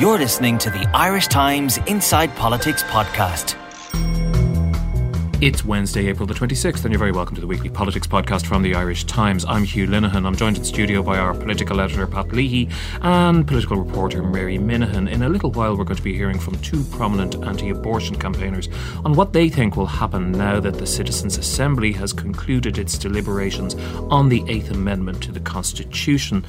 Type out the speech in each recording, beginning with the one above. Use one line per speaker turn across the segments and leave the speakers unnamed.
You're listening to the Irish Times Inside Politics podcast.
It's Wednesday, April the 26th, and you're very welcome to the weekly politics podcast from the Irish Times. I'm Hugh Linehan. I'm joined in studio by our political editor, Pat Leahy, and political reporter, Mary Minihan. In a little while, we're going to be hearing from two prominent anti abortion campaigners on what they think will happen now that the Citizens' Assembly has concluded its deliberations on the Eighth Amendment to the Constitution.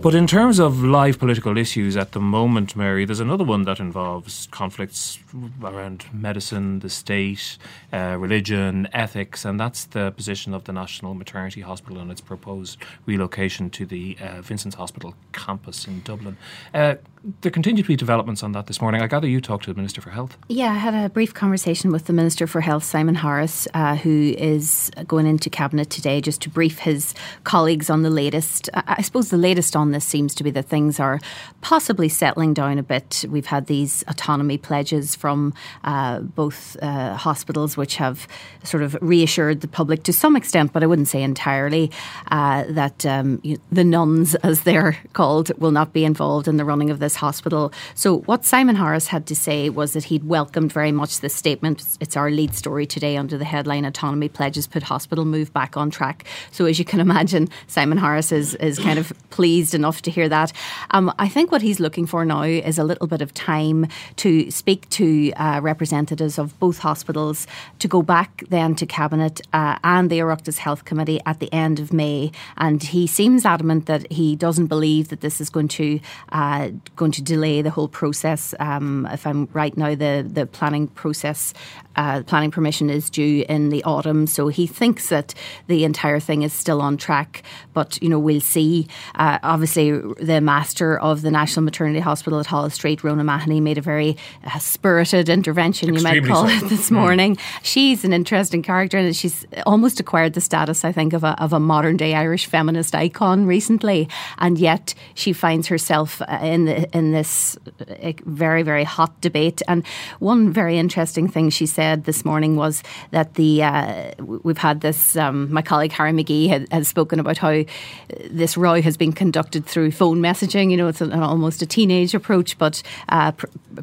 But in terms of live political issues at the moment, Mary, there's another one that involves conflicts around medicine, the state, uh, religion religion, ethics, and that's the position of the National Maternity Hospital and its proposed relocation to the uh, Vincent's Hospital campus in Dublin. Uh, there continue to be developments on that this morning. I gather you talked to the Minister for Health.
Yeah, I had a brief conversation with the Minister for Health, Simon Harris, uh, who is going into Cabinet today just to brief his colleagues on the latest. I suppose the latest on this seems to be that things are possibly settling down a bit. We've had these autonomy pledges from uh, both uh, hospitals, which have sort of reassured the public to some extent, but I wouldn't say entirely, uh, that um, you, the nuns, as they're called, will not be involved in the running of this hospital. So, what Simon Harris had to say was that he'd welcomed very much this statement. It's our lead story today under the headline Autonomy Pledges Put Hospital Move Back on Track. So, as you can imagine, Simon Harris is, is kind of pleased enough to hear that. Um, I think what he's looking for now is a little bit of time to speak to uh, representatives of both hospitals to go back then to Cabinet uh, and the Oireachtas Health Committee at the end of May. And he seems adamant that he doesn't believe that this is going to uh, going to delay the whole process. Um, if I'm right now, the the planning process, uh, planning permission is due in the autumn. So he thinks that the entire thing is still on track. But you know, we'll see. Uh, obviously, the master of the National Maternity Hospital at Holles Street, Rhona Mahony, made a very uh, spirited intervention, Extremely you might call so. it, this mm. morning. She's an interesting character, and she's almost acquired the status, I think, of a of a modern day Irish feminist icon recently. And yet, she finds herself uh, in the in this uh, very, very hot debate. And one very interesting thing she said this morning was that the uh, we've had this. Um, my colleague Harry McGee has spoken about how this row has been conducted through phone messaging. You know, it's an, almost a teenage approach. But uh,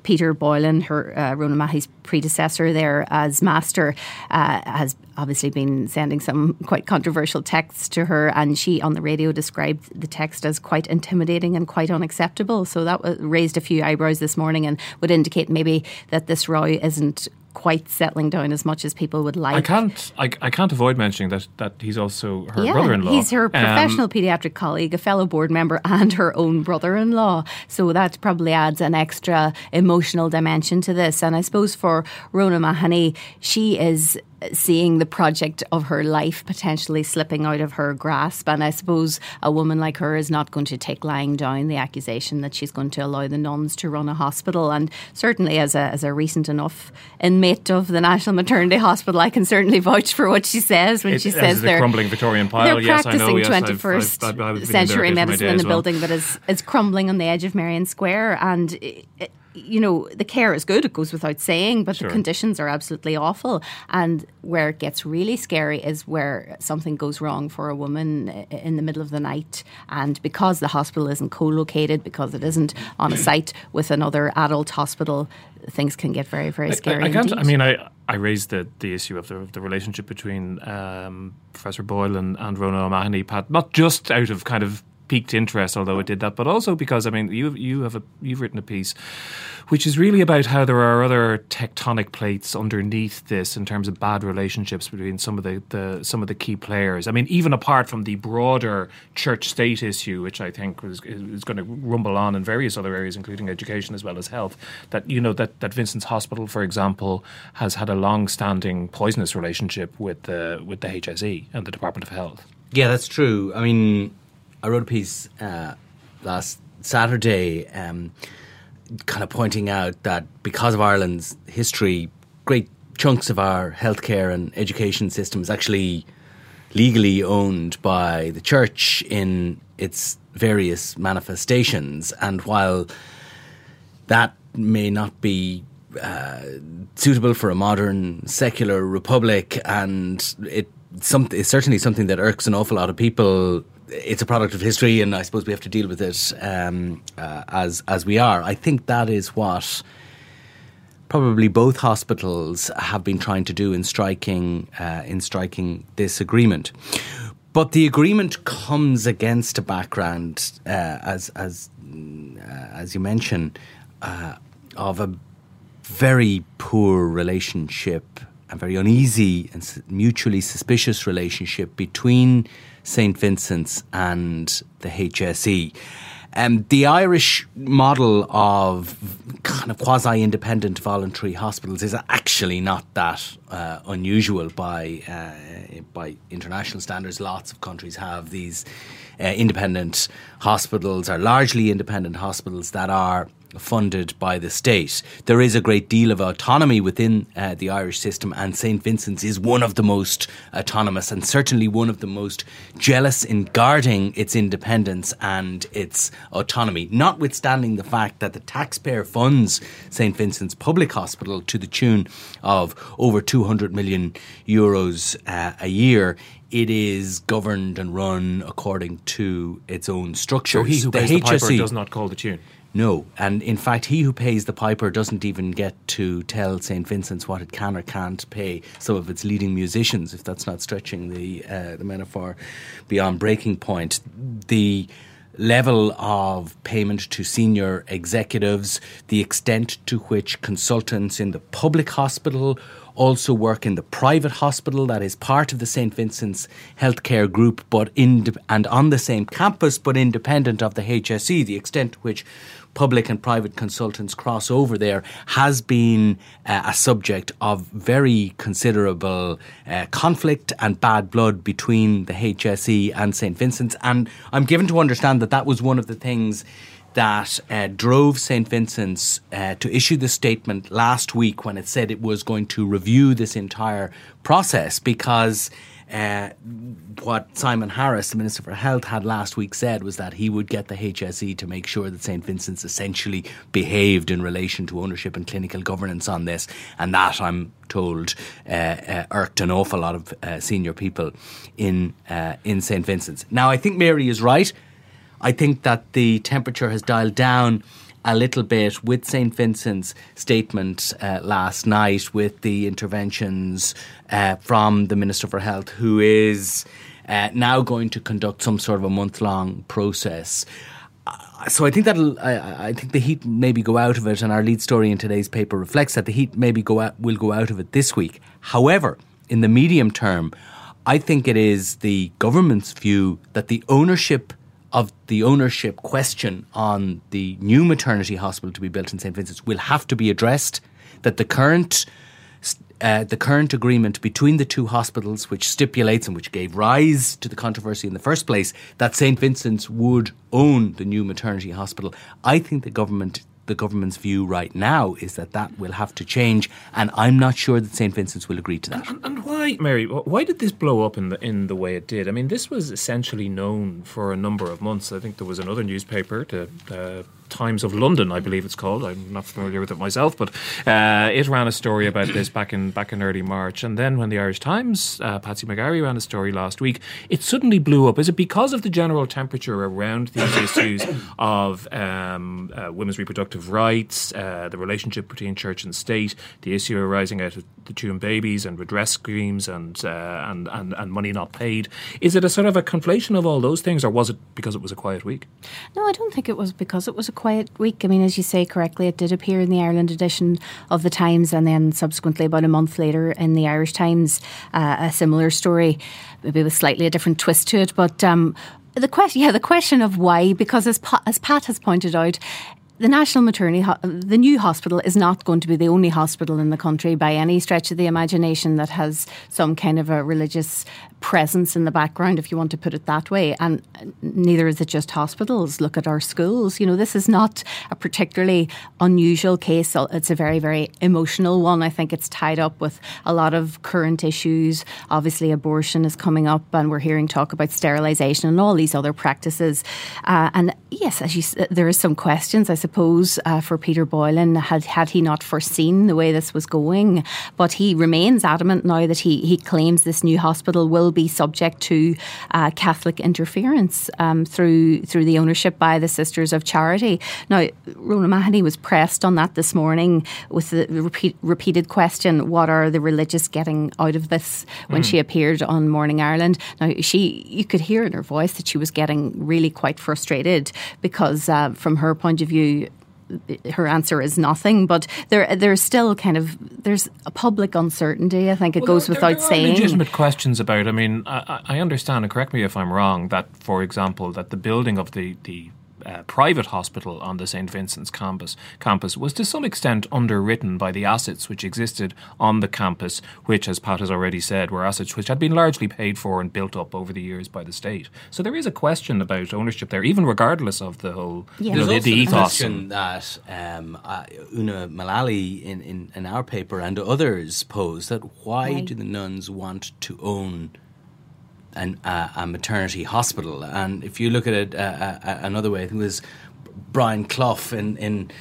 Peter Boylan, her uh, Rhona Mahony's predecessor there as master, uh, has obviously been sending some quite controversial texts to her, and she on the radio described the text as quite intimidating and quite unacceptable. So that raised a few eyebrows this morning and would indicate maybe that this row isn't quite settling down as much as people would like.
I can't. I, I can't avoid mentioning that that he's also her
yeah,
brother-in-law.
He's her um, professional um, paediatric colleague, a fellow board member, and her own brother-in-law. So that probably adds an extra emotional dimension to this. And I suppose for Rhona Mahony, she is seeing the project of her life potentially slipping out of her grasp. And I suppose a woman like her is not going to take lying down the accusation that she's going to allow the nuns to run a hospital. And certainly, as a, as a recent enough inmate of the National Maternity Hospital, I can certainly vouch for what she says when
it,
she says
they're
crumbling
Victorian pile.
They're
yes,
practicing
yes,
21st
I've, I've, I've
century medicine in a
well.
building that is, is crumbling on the edge of Merrion Square. And it, it, you know, the care is good, it goes without saying, but sure. the conditions are absolutely awful. And where it gets really scary is where something goes wrong for a woman in the middle of the night. And because the hospital isn't co located, because it isn't on a site with another adult hospital, things can get very, very scary.
I, I,
I can't,
I mean, I, I raised the, the issue of the, of the relationship between um, Professor Boyle and, and Rhona O'Mahony, Pat, not just out of kind of piqued interest, although it did that, but also because I mean you you have a you've written a piece which is really about how there are other tectonic plates underneath this in terms of bad relationships between some of the, the some of the key players. I mean, even apart from the broader church state issue, which I think is, is going to rumble on in various other areas, including education as well as health. That you know that that Vincent's Hospital, for example, has had a long-standing poisonous relationship with the with the HSE and the Department of Health.
Yeah, that's true. I mean, I wrote a piece uh, last Saturday. Um, kind of pointing out that because of Ireland's history, great chunks of our healthcare and education system is actually legally owned by the church in its various manifestations. And while that may not be uh, suitable for a modern secular republic, and it some, it's certainly something that irks an awful lot of people. It's a product of history, and I suppose we have to deal with it um, uh, as as we are. I think that is what probably both hospitals have been trying to do in striking uh, in striking this agreement. But the agreement comes against a background, uh, as as uh, as you mentioned, uh, of a very poor relationship, a very uneasy and mutually suspicious relationship between St Vincent's and the HSE. Um, the Irish model of kind of quasi independent voluntary hospitals is actually not that uh, unusual by, uh, by international standards. Lots of countries have these uh, independent hospitals, or largely independent hospitals that are funded by the state. There is a great deal of autonomy within uh, the Irish system, and St. Vincent's is one of the most autonomous and certainly one of the most jealous in guarding its independence and its autonomy, notwithstanding the fact that the taxpayer funds St. Vincent's Public Hospital to the tune of over 200 million euros uh, a year it is governed and run according to its own structure.
So he who the pays HSE, the piper does not call the tune.
No, and in fact, he who pays the piper doesn't even get to tell St Vincent's what it can or can't pay some of its leading musicians, if that's not stretching the uh, the metaphor beyond breaking point. The level of payment to senior executives, the extent to which consultants in the public hospital also work in the private hospital that is part of the St Vincent's healthcare group, but in and on the same campus, but independent of the HSE. The extent to which public and private consultants cross over there has been uh, a subject of very considerable uh, conflict and bad blood between the HSE and St Vincent's. And I'm given to understand that that was one of the things that uh, drove St. Vincent's uh, to issue the statement last week when it said it was going to review this entire process because uh, what Simon Harris, the Minister for Health, had last week said was that he would get the HSE to make sure that St Vincent's essentially behaved in relation to ownership and clinical governance on this. And that, I'm told, uh, uh, irked an awful lot of uh, senior people in, uh, in St Vincent's. Now, I think Mary is right. I think that the temperature has dialed down a little bit with St. Vincent's statement uh, last night with the interventions uh, from the Minister for Health, who is uh, now going to conduct some sort of a month long process. Uh, so I think that I, I, think the heat maybe go out of it, and our lead story in today's paper reflects that the heat maybe go out, will go out of it this week. However, in the medium term, I think it is the government's view that the ownership of the ownership question on the new maternity hospital to be built in St Vincent's will have to be addressed. That the current uh, the current agreement between the two hospitals, which stipulates and which gave rise to the controversy in the first place, that St Vincent's would own the new maternity hospital. I think the government the government's view right now is that that will have to change, and I'm not sure that St Vincent's will agree to that.
And, and, why, Mary? Why did this blow up in the in the way it did? I mean, this was essentially known for a number of months. I think there was another newspaper, to. uh, Times of London, I believe it's called. I'm not familiar with it myself, but uh, it ran a story about this back in back in early March, and then when the Irish Times, uh, Patsy McGarry ran a story last week, it suddenly blew up. Is it because of the general temperature around these issues of um, uh, women's reproductive rights, uh, the relationship between church and state, the issue arising out of the Tuam babies and redress schemes and, uh, and and and money not paid? Is it a sort of a conflation of all those things, or was it because it was a quiet week?
No, I don't think it was because it was a quiet week. I mean, as you say correctly, it did appear in the Ireland edition of the Times, and then subsequently, about a month later, in the Irish Times, uh, a similar story, maybe with slightly a different twist to it. But um, the question, yeah, the question of why, because as, as Pat has pointed out, the National Maternity, the new hospital is not going to be the only hospital in the country by any stretch of the imagination that has some kind of a religious presence in the background, if you want to put it that way. And neither is it just hospitals. Look at our schools. You know, this is not a particularly unusual case. It's a very, very emotional one. I think it's tied up with a lot of current issues. Obviously, abortion is coming up, and we're hearing talk about sterilisation and all these other practices. Uh, and yes, as you, there are some questions, I suppose, uh, for Peter Boylan. Had had he not foreseen the way this was going, but he remains adamant now that he he claims this new hospital will be subject to uh, Catholic interference um, through through the ownership by the Sisters of Charity. Now, Rhona Mahony was pressed on that this morning with the repeat, repeated question: What are the religious getting out of this? When mm. she appeared on Morning Ireland, now she you could hear in her voice that she was getting really quite frustrated because, uh, from her point of view, her answer is nothing. But there, there's still kind of there's a public uncertainty. I think it well, goes there, without
there
saying.
Legitimate questions about. I mean, I, I understand, and correct me if I'm wrong. That, for example, that the building of the the uh, private hospital on the St. Vincent's campus, campus was to some extent underwritten by the assets which existed on the campus, which, as Pat has already said, were assets which had been largely paid for and built up over the years by the state. So there is a question about ownership there, even regardless of the whole
yeah.
you know,
the,
the, ethos.
question that um, uh, Una Mullally in, in, in, our paper and others pose that why right. do the nuns want to own an, uh, a maternity hospital. And if you look at it uh, uh, another way, I think it was Brian Clough in, in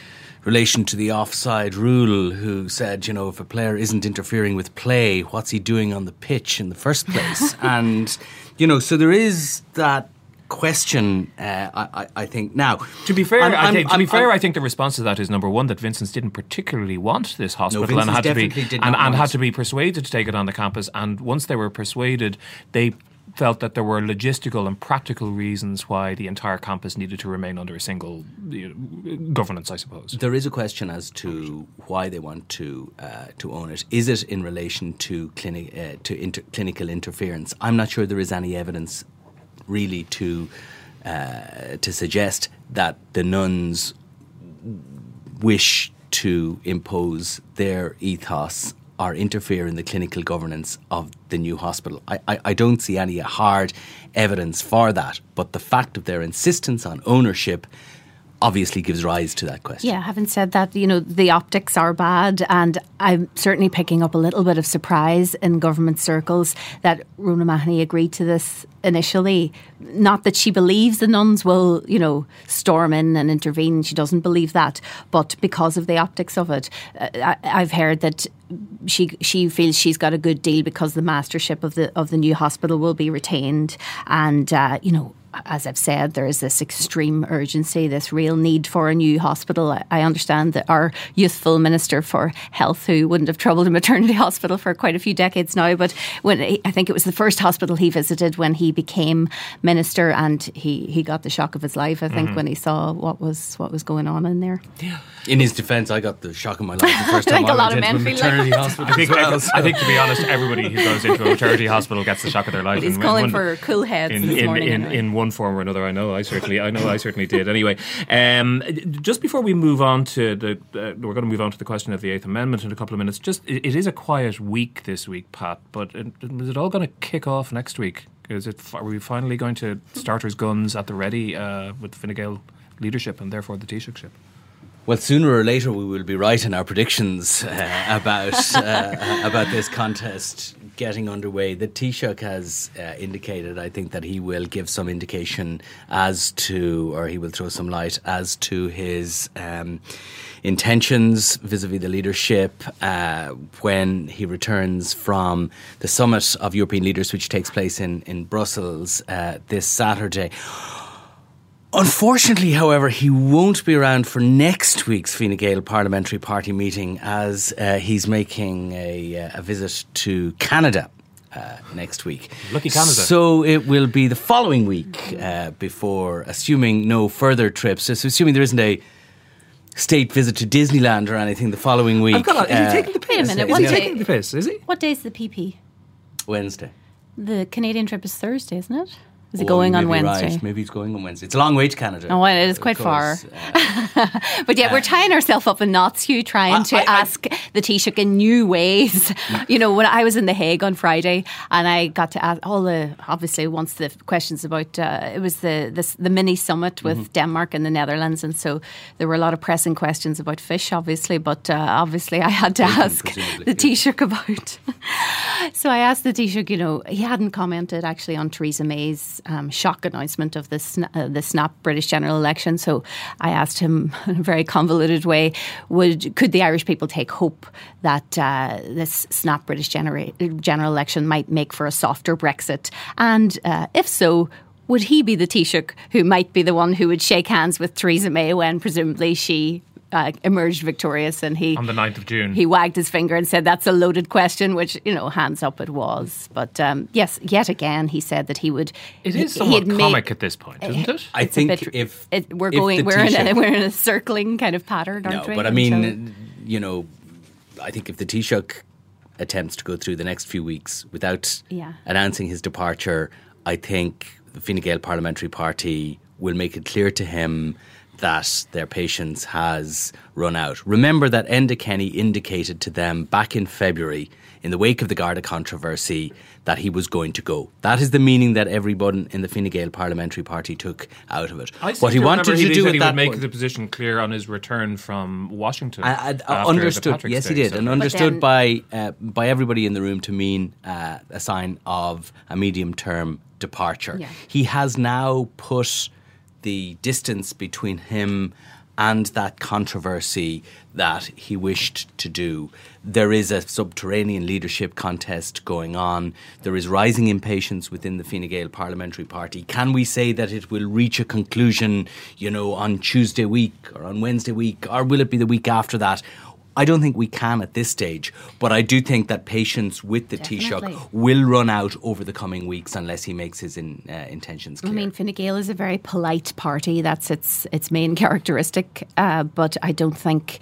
relation to the offside rule, who said, you know, if a player isn't interfering with play, what's he doing on the pitch in the first place? and, you know, so there is that question. Uh, I, I, think now.
To be fair, I'm, i think, I'm, to be fair, I'm, i think the response to that is number one that Vincent's didn't particularly want this hospital
no,
and had to be and,
and
had to be persuaded to take it on the campus. And once they were persuaded, they felt that there were logistical and practical reasons why the entire campus needed to remain under a single you know, governance, I suppose.
There is a question as to why they want to uh, to own it. Is it in relation to uh, to inter- clinical interference? I'm not sure there is any evidence really to uh, to suggest that the nuns wish to impose their ethos or interfere in the clinical governance of the new hospital. I, I, I, don't see any hard evidence for that, but the fact of their insistence on ownership obviously gives rise to that question.
Yeah, having said that, you know, the optics are bad, and I'm certainly picking up a little bit of surprise in government circles that Rhona Mahony agreed to this initially. Not that she believes the nuns will, you know, storm in and intervene. She doesn't believe that, but because of the optics of it, uh, I, have heard that she she feels she's got a good deal because the mastership of the of the new hospital will be retained, and uh, you know as I've said, there is this extreme urgency, this real need for a new hospital. I understand that our youthful Minister for Health, who wouldn't have troubled a maternity hospital for quite a few decades now, but when he, I think it was the first hospital he visited when he became minister, and he, he got the shock of his life. I think mm-hmm. when he saw what was what was going on in there.
Yeah. In his defence, I got the shock of my life the first time
I,
I
went
into a maternity
like
hospital.
I think, well. I think, to be honest, everybody who goes into a maternity hospital gets the shock of their life.
He's calling for cool heads
in,
in,
in,
in,
in one form or another. I know. I certainly, I know. I certainly did. Anyway, um, just before we move on to the, uh, we're going to move on to the question of the Eighth Amendment in a couple of minutes. Just, it, it is a quiet week this week, Pat. But it, is it all going to kick off next week? Is it? Are we finally going to starters guns at the ready uh, with Fine Gael leadership and therefore the Taoiseach ship?
Well, sooner or later we will be right in our predictions uh, about uh, about this contest getting underway. The Taoiseach has uh, indicated, I think, that he will give some indication as to, or he will throw some light as to his um, intentions vis-a-vis the leadership uh, when he returns from the summit of European leaders, which takes place in in Brussels uh, this Saturday. Unfortunately, however, he won't be around for next week's Fine Gael Parliamentary Party meeting as uh, he's making a, uh, a, visit to Canada. Uh, next week.
Lucky Canada.
So it will be the following week uh, before, assuming no further trips, so assuming there isn't a state visit to Disneyland or anything the following week.
Got, is he uh, taking the piss? Wait
a minute,
is he taking the piss, is he?
What day is the PP?
Wednesday.
The Canadian trip is Thursday, isn't it? Is he going on Wednesday?
Right. Maybe he's going on Wednesday. It's a long way to Canada.
Oh, well, it is quite far. Uh, but yeah, uh, we're tying ourselves up in knots, Hugh, trying I, to I, ask I, the Taoiseach in new ways. you know, when I was in The Hague on Friday and I got to ask all the, obviously, once the questions about, uh, it was the, the, the mini summit with mm-hmm. Denmark and the Netherlands. And so there were a lot of pressing questions about fish, obviously. But uh, obviously, I had to ask the Taoiseach about. so I asked the Taoiseach, you know, he hadn't commented actually on Theresa May's um, shock announcement of the, uh, the snap British general election. So I asked him in a very convoluted way would could the Irish people take hope that uh, this snap British genera- general election might make for a softer Brexit? And uh, if so, would he be the Taoiseach who might be the one who would shake hands with Theresa May when presumably she uh, emerged victorious and he
on the 9th of June.
he wagged his finger and said that's a loaded question which you know hands up it was. But um, yes yet again he said that he would
it is somewhat comic at this point isn't it?
I think bit, if
it, we're going we're in, a, we're in a circling kind of pattern aren't
no,
we
but I mean you know I think if the Taoiseach attempts to go through the next few weeks without
yeah.
announcing his departure I think the Fine Gael Parliamentary Party will make it clear to him that their patience has run out. Remember that Enda Kenny indicated to them back in February, in the wake of the Garda controversy, that he was going to go. That is the meaning that everyone in the Fine Gael Parliamentary Party took out of it.
what he wanted to do at he would make point, the position clear on his return from Washington. I, I,
understood, yes, he did, and understood then, by uh, by everybody in the room to mean uh, a sign of a medium term departure.
Yeah.
He has now put the distance between him and that controversy that he wished to do. There is a subterranean leadership contest going on. There is rising impatience within the Fine Gael Parliamentary Party. Can we say that it will reach a conclusion, you know, on Tuesday week or on Wednesday week, or will it be the week after that? I don't think we can at this stage, but I do think that patience with the Taoiseach will run out over the coming weeks unless he makes his in, uh, intentions clear.
I mean, Fine Gael is a very polite party. That's its its main characteristic, uh, but I don't think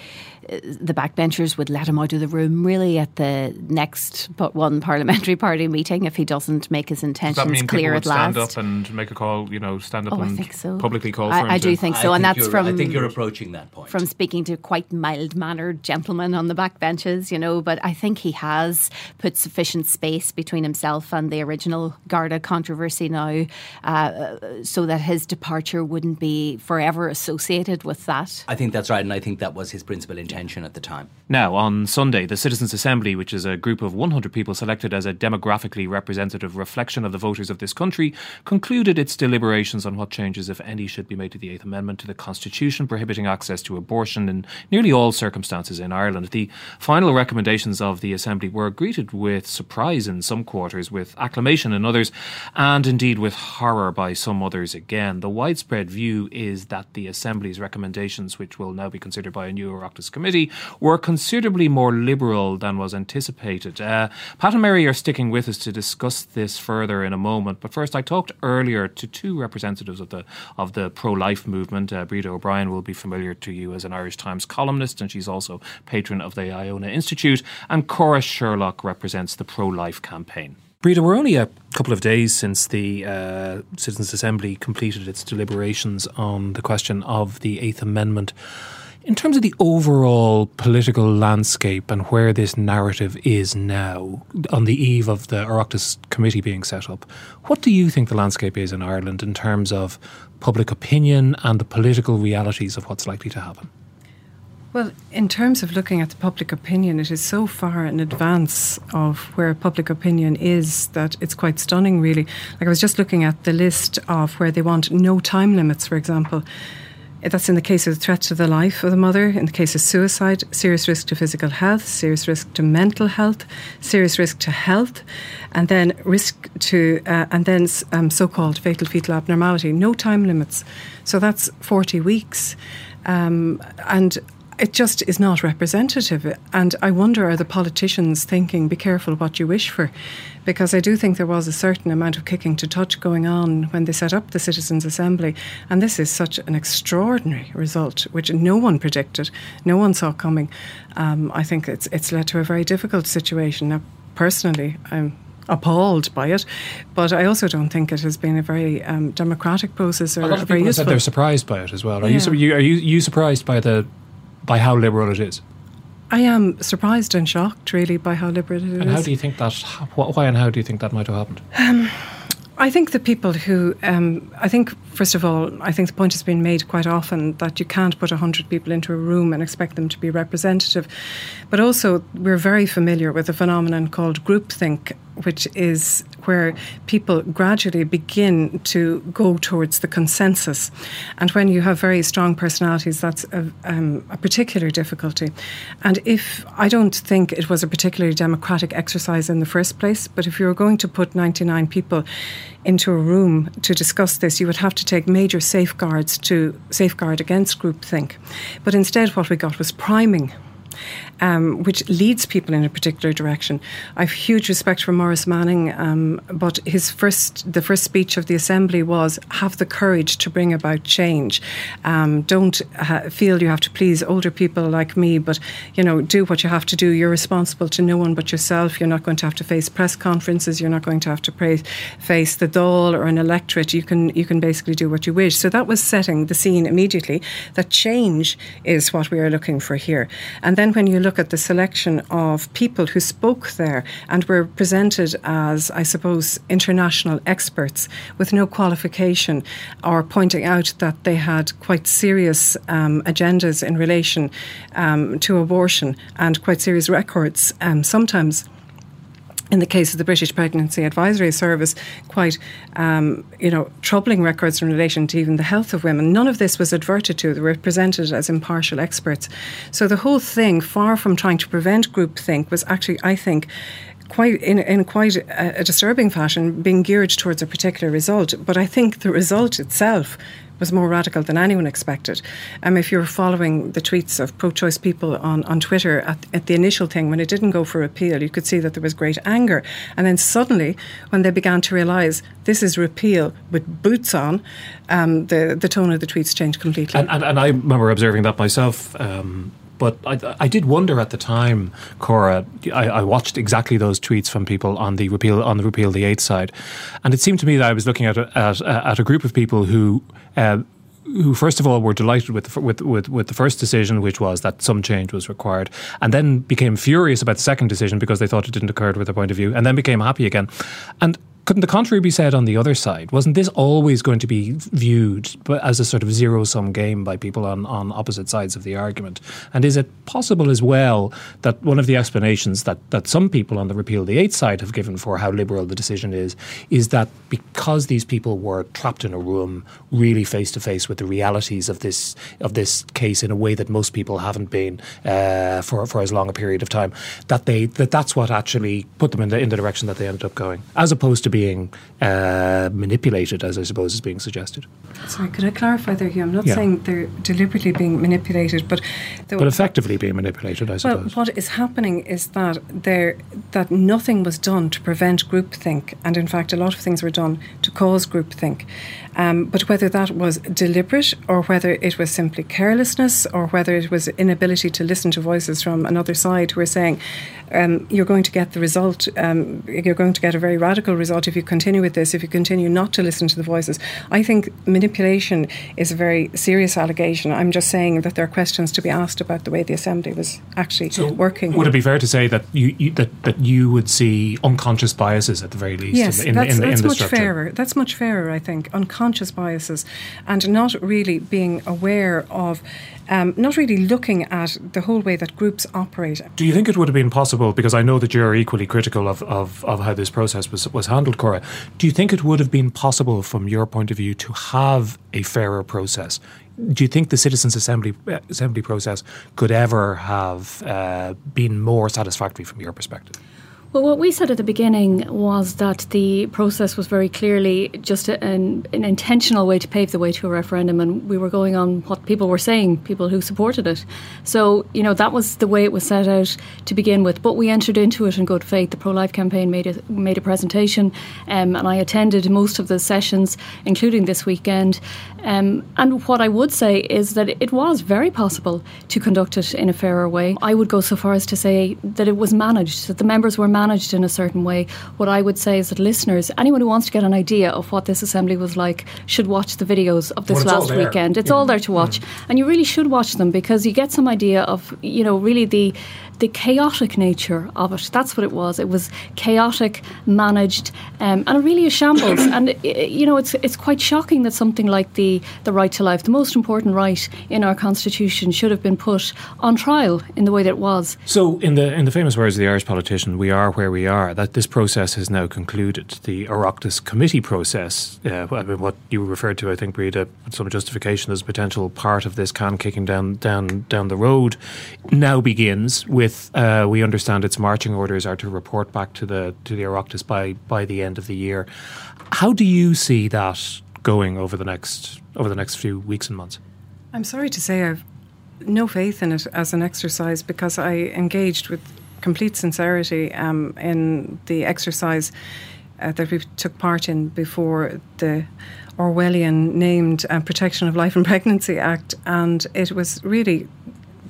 the backbenchers would let him out of the room really at the next but one parliamentary party meeting if he doesn't make his intentions clear
at
last.
Stand up and make a call, you know, stand up
oh,
and
I think so.
publicly call
I,
him.
I do think so,
I
and
think
that's from.
I think you're approaching that point
from speaking to quite mild mannered gentlemen on the backbenches, you know. But I think he has put sufficient space between himself and the original Garda controversy now, uh, so that his departure wouldn't be forever associated with that.
I think that's right, and I think that was his principal intention at the time.
Now, on Sunday, the Citizens' Assembly, which is a group of 100 people selected as a demographically representative reflection of the voters of this country, concluded its deliberations on what changes, if any, should be made to the Eighth Amendment to the Constitution prohibiting access to abortion in nearly all circumstances in Ireland. The final recommendations of the Assembly were greeted with surprise in some quarters, with acclamation in others, and indeed with horror by some others again. The widespread view is that the Assembly's recommendations, which will now be considered by a new Oireachtas committee, were considerably more liberal than was anticipated. Uh, Pat and Mary are sticking with us to discuss this further in a moment. But first, I talked earlier to two representatives of the of the pro-life movement. Uh, O'Brien will be familiar to you as an Irish Times columnist, and she's also patron of the Iona Institute. And Cora Sherlock represents the pro-life campaign. Breda, we're only a couple of days since the uh, Citizens' Assembly completed its deliberations on the question of the Eighth Amendment. In terms of the overall political landscape and where this narrative is now, on the eve of the Oireachtas committee being set up, what do you think the landscape is in Ireland in terms of public opinion and the political realities of what's likely to happen?
Well, in terms of looking at the public opinion, it is so far in advance of where public opinion is that it's quite stunning, really. Like, I was just looking at the list of where they want no time limits, for example. That's in the case of the threat to the life of the mother, in the case of suicide, serious risk to physical health, serious risk to mental health, serious risk to health, and then risk to, uh, and then um, so called fatal fetal abnormality. No time limits. So that's 40 weeks. Um, and it just is not representative. And I wonder are the politicians thinking, be careful what you wish for? Because I do think there was a certain amount of kicking to touch going on when they set up the Citizens' Assembly. And this is such an extraordinary result, which no one predicted, no one saw coming. Um, I think it's, it's led to a very difficult situation. Now, personally, I'm appalled by it, but I also don't think it has been a very um, democratic process or
a lot of
very
people
useful.
said they're surprised by it as well. Are
Yeah.
you are you you surprised by the by how liberal it is?
I am surprised and shocked, really, by how liberal it is.
And how do you think that? Why and how do you think that might have happened?
I think the people who, um, I think, first of all, I think the point has been made quite often that you can't put 100 people into a room and expect them to be representative. But also, we're very familiar with a phenomenon called groupthink, which is where people gradually begin to go towards the consensus. And when you have very strong personalities, that's a, um, a particular difficulty. And if I don't think it was a particularly democratic exercise in the first place, but if you were going to put 99 people into a room to discuss this, you would have to take major safeguards to safeguard against groupthink. But instead, what we got was priming um, which leads people in a particular direction. I have huge respect for Maurice Manning, um, but his first, the first speech of the assembly was have the courage to bring about change. Um, don't ha- feel you have to please older people like me, but you know, do what you have to do. You're responsible to no one but yourself. You're not going to have to face press conferences. You're not going to have to pray, face the Dáil or an electorate. You can you can basically do what you wish. So that was setting the scene immediately. That change is what we are looking for here. And then when you look at the selection of people who spoke there and were presented as, I suppose, international experts with no qualification or pointing out that they had quite serious um, agendas in relation um, to abortion and quite serious records, um, sometimes in the case of the British Pregnancy Advisory Service, quite um, you know troubling records in relation to even the health of women. None of this was adverted to. They were presented as impartial experts. So the whole thing, far from trying to prevent groupthink, was actually, I think. Quite in, in quite a, a disturbing fashion, being geared towards a particular result. But I think the result itself was more radical than anyone expected. Um, if you were following the tweets of pro choice people on, on Twitter at, at the initial thing, when it didn't go for repeal, you could see that there was great anger. And then suddenly, when they began to realise this is repeal with boots on, um, the, the tone of the tweets changed completely.
And, and, and I remember observing that myself. Um, but I, I did wonder at the time, Cora. I, I, watched exactly those tweets from people on the repeal on the repeal the eighth side, and it seemed to me that I was looking at a, at, at a group of people who. Uh, who first of all were delighted with the, with, with with the first decision, which was that some change was required, and then became furious about the second decision because they thought it didn't occur with their point of view, and then became happy again. And couldn't the contrary be said on the other side? Wasn't this always going to be viewed as a sort of zero sum game by people on, on opposite sides of the argument? And is it possible as well that one of the explanations that, that some people on the repeal the eighth side have given for how liberal the decision is, is that because these people were trapped in a room, really face to face with the realities of this of this case in a way that most people haven't been uh, for for as long a period of time, that they that that's what actually put them in the in the direction that they ended up going, as opposed to being uh, manipulated, as I suppose is being suggested.
Sorry, could I clarify there, Hugh? I'm not
Yeah.
saying they're deliberately being manipulated, but
But effectively being manipulated, I suppose.
Well, what is happening is that there that nothing was done to prevent groupthink, and in fact, a lot of things were done to cause groupthink. Um, but whether that was deliberate or whether it was simply carelessness or whether it was inability to listen to voices from another side who are saying um, you're going to get the result, um, you're going to get a very radical result if you continue with this, if you continue not to listen to the voices. I think manipulation is a very serious allegation. I'm just saying that there are questions to be asked about the way the assembly was actually working.
Would it be fair to say that you, you that, that you would see unconscious biases at the very least
Yes,
in, in,
that's,
in, the- in the
much
structure?
fairer. That's much fairer, I think. Unconscious biases, and not really being aware of, um, not really looking at the whole way that groups operate.
Do you think it would have been possible, because I know that you're equally critical of, of, of how this process was, was handled, Cora, do you think it would have been possible from your point of view to have a fairer process? Do you think the Citizens' Assembly, Assembly process could ever have uh, been more satisfactory from your perspective?
Well, what we said at the beginning was that the process was very clearly just an, an intentional way to pave the way to a referendum, and we were going on what people were saying, people who supported it. So, you know, that was the way it was set out to begin with. But we entered into it in good faith. The Pro Life campaign made a, made a presentation, um, and I attended most of the sessions, including this weekend. Um, and what I would say is that it was very possible to conduct it in a fairer way. I would go so far as to say that it was managed, that the members were managed managed in a certain way. What I would say is that listeners, anyone who wants to get an idea of what this assembly was like, should watch the videos of this
well,
last weekend. It's yeah. all there to watch, mm. and you really should watch them because you get some idea of you know really the the chaotic nature of it. That's what it was. It was chaotic, managed, um, and really a shambles. and you know, it's it's quite shocking that something like the the right to life, the most important right in our constitution, should have been put on trial in the way that it was.
So, in the in the famous words of the Irish politician, "We are where we are." That this process has now concluded. The Oireachtas committee process, uh, what you referred to, I think, Breda, some justification as a potential part of this can kicking down down down the road, now begins with with uh, we understand its marching orders are to report back to the to the Oireachtas by by the end of the year. How do you see that going over the next over the next few weeks and months?
I'm sorry to say I've no faith in it as an exercise because I engaged with complete sincerity um, in the exercise uh, that we took part in before the Orwellian named uh, Protection of Life and Pregnancy Act, and it was really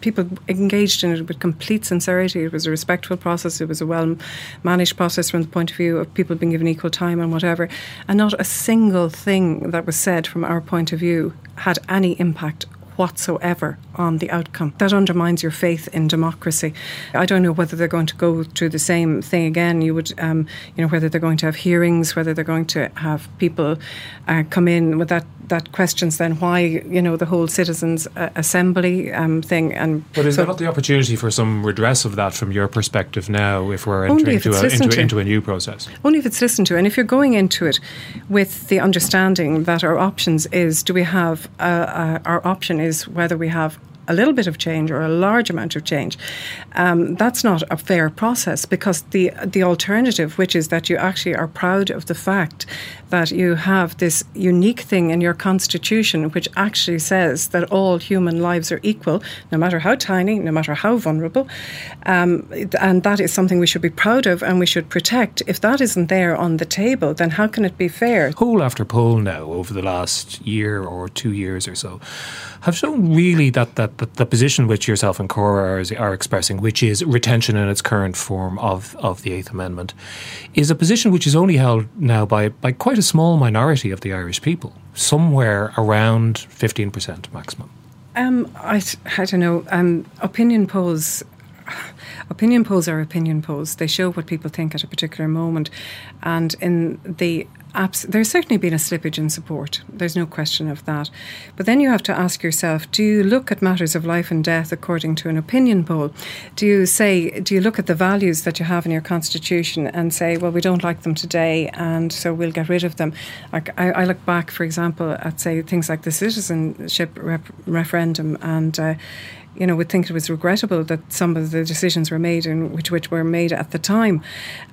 people engaged in it with complete sincerity. It was a respectful process. It was a well managed process from the point of view of people being given equal time and whatever. And not a single thing that was said from our point of view had any impact whatsoever on the outcome. That undermines your faith in democracy. I don't know whether they're going to go through the same thing again. You would, um, you know, whether they're going to have hearings, whether they're going to have people uh, come in with that that questions then why you know the whole citizens uh, assembly um, thing and
but is so there not the opportunity for some redress of that from your perspective now if we're entering if into, a, into, to. into a new process
only if it's listened to and if you're going into it with the understanding that our options is do we have uh, uh, our option is whether we have a little bit of change or a large amount of change, um, that's not a fair process because the the alternative, which is that you actually are proud of the fact that you have this unique thing in your constitution, which actually says that all human lives are equal, no matter how tiny, no matter how vulnerable, um, and that is something we should be proud of and we should protect. If that isn't there on the table, then how can it be fair?
Poll after poll now over the last year or two years or so have shown really that, that, that the position which yourself and Cora are, are expressing, which is retention in its current form of, of the Eighth Amendment, is a position which is only held now by, by quite a small minority of the Irish people, somewhere around 15% maximum.
Um, I, I don't know. Um, opinion polls opinion polls are opinion polls. They show what people think at a particular moment. And in the Abs- there's certainly been a slippage in support. There's no question of that. But then you have to ask yourself do you look at matters of life and death according to an opinion poll? Do you say, do you look at the values that you have in your constitution and say, well, we don't like them today and so we'll get rid of them? Like I, I look back, for example, at, say, things like the citizenship rep- referendum and uh, you know, would think it was regrettable that some of the decisions were made and which which were made at the time.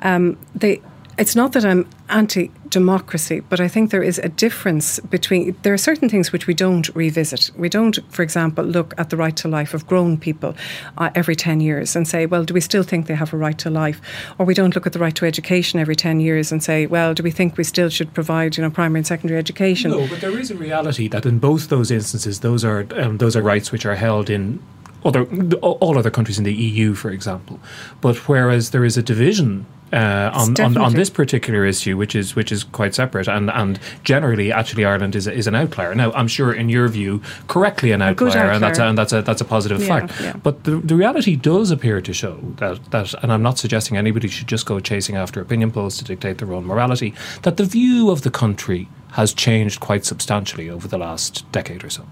Um, they it's not that I'm anti democracy, but I think there is a difference between. There are certain things which we don't revisit. We don't, for example, look at the right to life of grown people uh, every 10 years and say, well, do we still think they have a right to life? Or we don't look at the right to education every 10 years and say, well, do we think we still should provide you know, primary and secondary education?
No, but there is a reality that in both those instances, those are, um, those are rights which are held in other all other countries in the EU, for example. But whereas there is a division uh, on, on, on this particular issue, which is which is quite separate, and, and generally, actually, Ireland is is an outlier. Now, I'm sure, in your view, correctly an outlier, outlier. and that's a, and that's a that's a positive yeah, fact. Yeah. But the, the reality does appear to show that that, and I'm not suggesting anybody should just go chasing after opinion polls to dictate their own morality. That the view of the country has changed quite substantially over the last decade or so.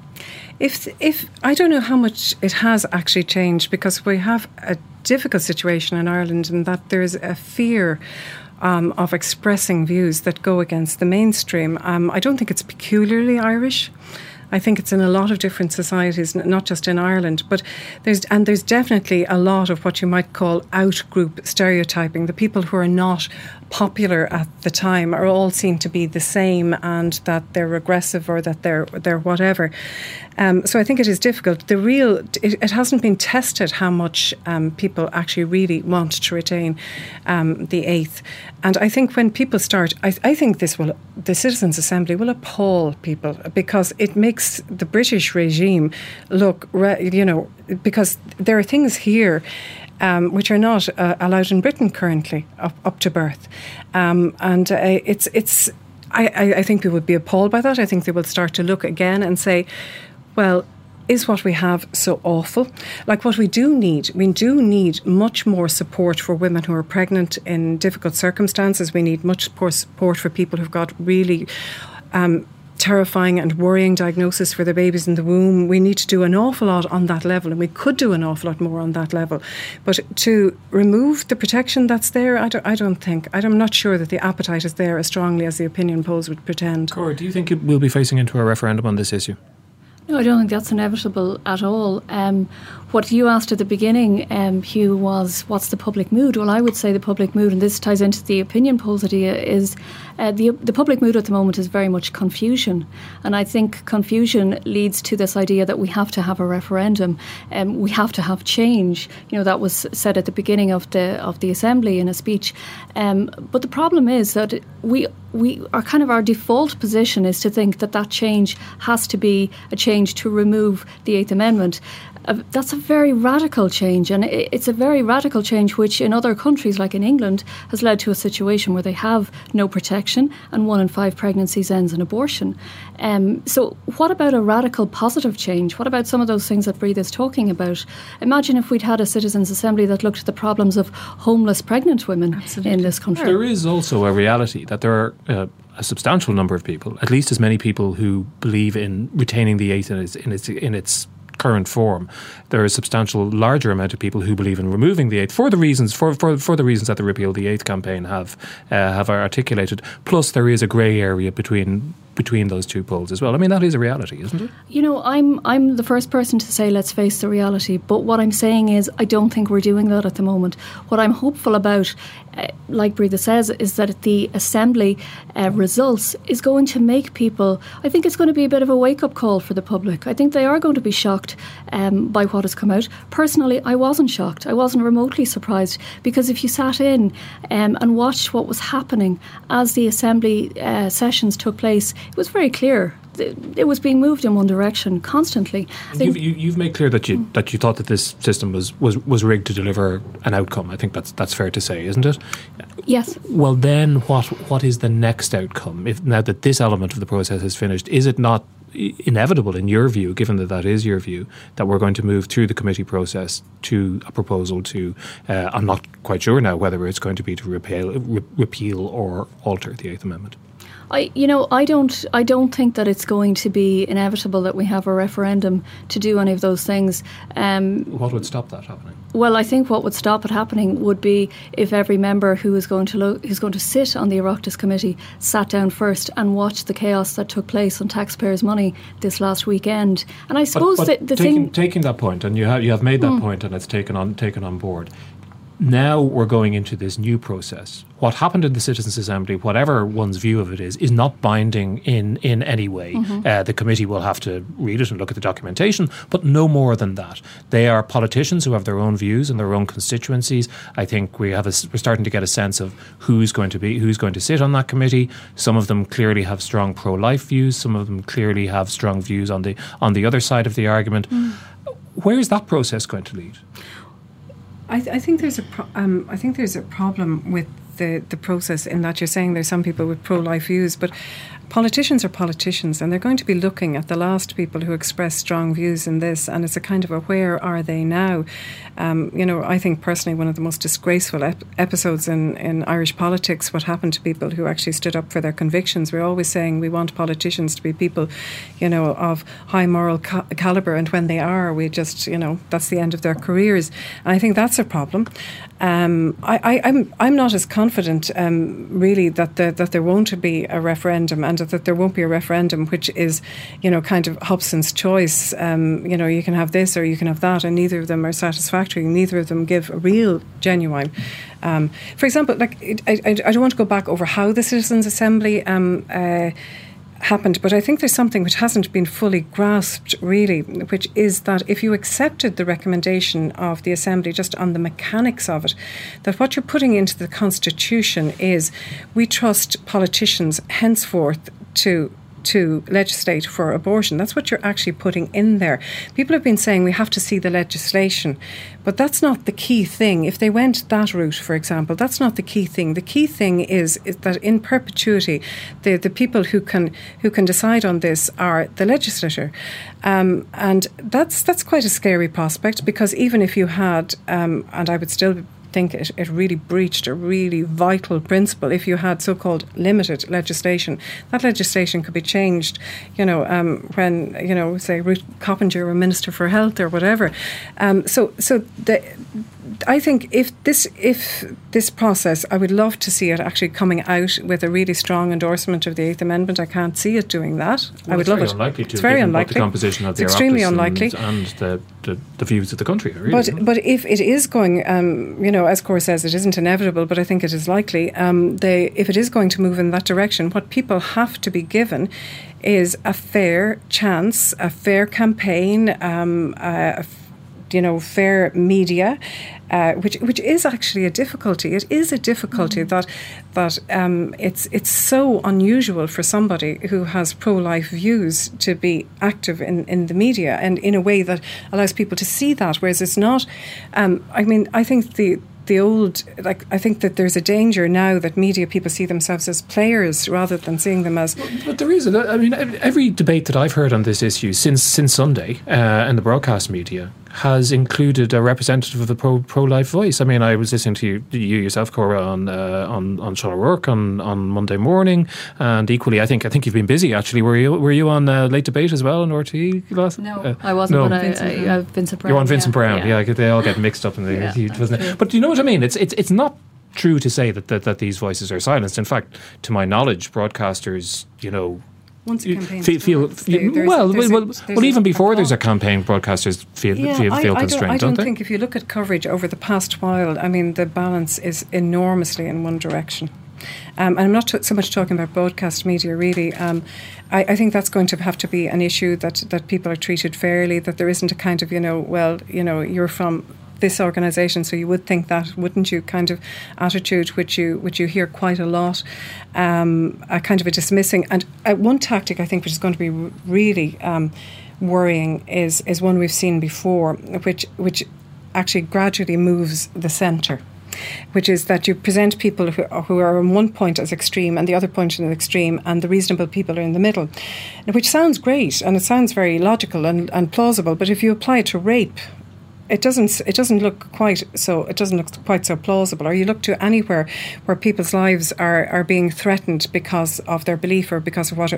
If if I don't know how much it has actually changed because we have a difficult situation in Ireland in that there's a fear um, of expressing views that go against the mainstream. Um, I don't think it's peculiarly Irish. I think it's in a lot of different societies, not just in Ireland. But there's and there's definitely a lot of what you might call out group stereotyping. The people who are not popular at the time are all seen to be the same, and that they're regressive or that they're they're whatever. Um, so I think it is difficult. The real it, it hasn't been tested how much um, people actually really want to retain um, the eighth. And I think when people start, I, I think this will the Citizens Assembly will appall people because it makes the British regime look, you know, because there are things here um, which are not uh, allowed in Britain currently up, up to birth. Um, and uh, it's, it's, I, I think people would be appalled by that. I think they will start to look again and say, well, is what we have so awful? Like, what we do need, we do need much more support for women who are pregnant in difficult circumstances. We need much more support for people who've got really um, terrifying and worrying diagnosis for the babies in the womb. We need to do an awful lot on that level, and we could do an awful lot more on that level. But to remove the protection that's there, I don't, I don't think. I'm not sure that the appetite is there as strongly as the opinion polls would pretend.
Cora, do you think we'll be facing into a referendum on this issue?
No, I don't think that's inevitable at all. Um, what you asked at the beginning, um, Hugh, was what's the public mood? Well, I would say the public mood, and this ties into the opinion polls idea, is uh, the the public mood at the moment is very much confusion, and I think confusion leads to this idea that we have to have a referendum, um, we have to have change. You know that was said at the beginning of the of the assembly in a speech, um, but the problem is that we we are kind of our default position is to think that that change has to be a change to remove the Eighth Amendment that's a very radical change, and it's a very radical change which, in other countries like in England, has led to a situation where they have no protection, and one in five pregnancies ends in abortion. Um, so, what about a radical positive change? What about some of those things that Breda is talking about? Imagine if we'd had a citizens' assembly that looked at the problems of homeless pregnant women Absolutely. in this country.
There is also a reality that there are. Uh, a substantial number of people, at least as many people who believe in retaining the eighth in its in its, in its current form. There is a substantial larger amount of people who believe in removing the eighth for the reasons for, for, for the reasons that the repeal the eighth campaign have uh, have articulated. Plus, there is a grey area between between those two poles as well. I mean, that is a reality, isn't it?
You know, I'm I'm the first person to say let's face the reality, but what I'm saying is I don't think we're doing that at the moment. What I'm hopeful about, uh, like Breda says, is that the assembly uh, results is going to make people. I think it's going to be a bit of a wake up call for the public. I think they are going to be shocked um, by what has come out. Personally, I wasn't shocked. I wasn't remotely surprised because if you sat in um, and watched what was happening as the assembly uh, sessions took place it was very clear it was being moved in one direction constantly.
You've, you, have made clear that you that you thought that this system was, was, was rigged to deliver an outcome. I think that's that's fair to say, isn't it?
Yes.
Well, then what what is the next outcome? If now that this element of the process is finished, is it not inevitable in your view, given that that is your view, that we're going to move through the committee process to a proposal to? Uh, I'm not quite sure now whether it's going to be to repeal, re- repeal or alter the Eighth Amendment.
I, you know, I don't, I don't think that it's going to be inevitable that we have a referendum to do any of those things.
Um, what would stop that happening?
Well, I think what would stop it happening would be if every member who is going to lo- who's going to sit on the Oireachtas committee sat down first and watched the chaos that took place on taxpayers' money this last weekend. And I suppose
but,
but
the,
the
taking,
thing
taking that point, and you have you have made that mm. point, and it's taken on taken on board now we're going into this new process. What happened in the Citizens' Assembly, whatever one's view of it is, is not binding in, in any way. Mm-hmm. Uh, the committee will have to read it and look at the documentation, but no more than that. They are politicians who have their own views and their own constituencies. I think we have a, we're starting to get a sense of who's going to be who's going to sit on that committee. Some of them clearly have strong pro-life views. Some of them clearly have strong views on the on the other side of the argument. Mm. Where is that process going to lead?
I, th- I think there's a pro- um, I think there's a problem with the the process in that you're saying there's some people with pro life views, but politicians are politicians and they're going to be looking at the last people who expressed strong views in this and it's a kind of a where are they now? Um, you know I think personally one of the most disgraceful ep- episodes in, in Irish politics what happened to people who actually stood up for their convictions. We're always saying we want politicians to be people you know of high moral ca- caliber and when they are we just you know that's the end of their careers. And I think that's a problem. Um, I, am I'm, I'm not as confident um, really that the, that there won't be a referendum and that there won't be a referendum, which is, you know, kind of Hobson's choice. Um, you know, you can have this or you can have that, and neither of them are satisfactory. Neither of them give a real, genuine. Um, for example, like I, I, I, don't want to go back over how the Citizens' Assembly. Um, uh, happened. But I think there's something which hasn't been fully grasped, really, which is that if you accepted the recommendation of the Assembly just on the mechanics of it, that what you're putting into the Constitution is we trust politicians henceforth to to legislate for abortion. That's what you're actually putting in there. People have been saying we have to see the legislation, but that's not the key thing. If they went that route, for example, that's not the key thing. The key thing is, is that in perpetuity, the, the people who can who can decide on this are the legislature, um, and that's that's quite a scary prospect because even if you had, um, and I would still think it, it really breached a really vital principle. If you had so called limited legislation, that legislation could be changed, you know, um, when, you know, say Ruth Coppinger, a Minister for Health or whatever. Um, so, so the, I think if this if this process, I would love to see it actually coming out with a really strong endorsement of the Eighth Amendment. I can't see it doing that.
Well,
I would
love
it.
Unlikely to,
it's very unlikely.
The composition of
it's
the
extremely unlikely,
and, and the, the, the, views of the country. Really,
but but if it is going, um, you know, as Cor says, it isn't inevitable, but I think it is likely. Um, they, if it is going to move in that direction, what people have to be given is a fair chance, a fair campaign, um, a, you know, fair media, uh, which which is actually a difficulty. It is a difficulty mm. that that um, it's it's so unusual for somebody who has pro life views to be active in, in the media and in a way that allows people to see that, whereas it's not. Um, I mean, I think the the old like I think that there's a danger now that media people see themselves as players rather than seeing them as.
But there is. I mean, every debate that I've heard on this issue since since Sunday uh, in the broadcast media has included a representative of the pro pro life voice. I mean, I was listening to you, you yourself, Cora, on uh, on on Sean O'Rourke on, on Monday morning, and equally, I think I think you've been busy. Actually, were you were you on uh, late debate as well on RTE
last? No, uh, I wasn't. No. But I, Vincent, I, I, Vincent Browne.
You're on Vincent yeah. Browne. Yeah. yeah. they all get mixed up in the. yeah, wasn't it? But do you know what I mean? It's it's it's not true to say that, that that these voices are silenced. In fact, to my knowledge, broadcasters, you know,
once a campaign
feel, feel, feel there's, well, there's well, a, well, even before a there's a campaign, broadcasters feel
yeah,
feel, feel
I,
constrained,
I don't, I
don't,
don't think if you look at coverage over the past while, I mean, the balance is enormously in one direction. Um, and I'm not t- so much talking about broadcast media, really. Um, I, I, think that's going to have to be an issue that, that people are treated fairly, that there isn't a kind of, you know, well, you know, you're from this organisation, so you would think that, wouldn't you? Kind of attitude which you which you hear quite a lot, um, a kind of a dismissing. And uh, one tactic I think which is going to be really um, worrying is is one we've seen before, which which actually gradually moves the centre which is that you present people who, who, are on one point as extreme and the other point as extreme, and the reasonable people are in the middle, which sounds great and it sounds very logical and, and plausible. But if you apply it to rape, it doesn't it doesn't look quite so it doesn't look quite so plausible. Or you look to anywhere where people's lives are, are being threatened because of their belief or because of what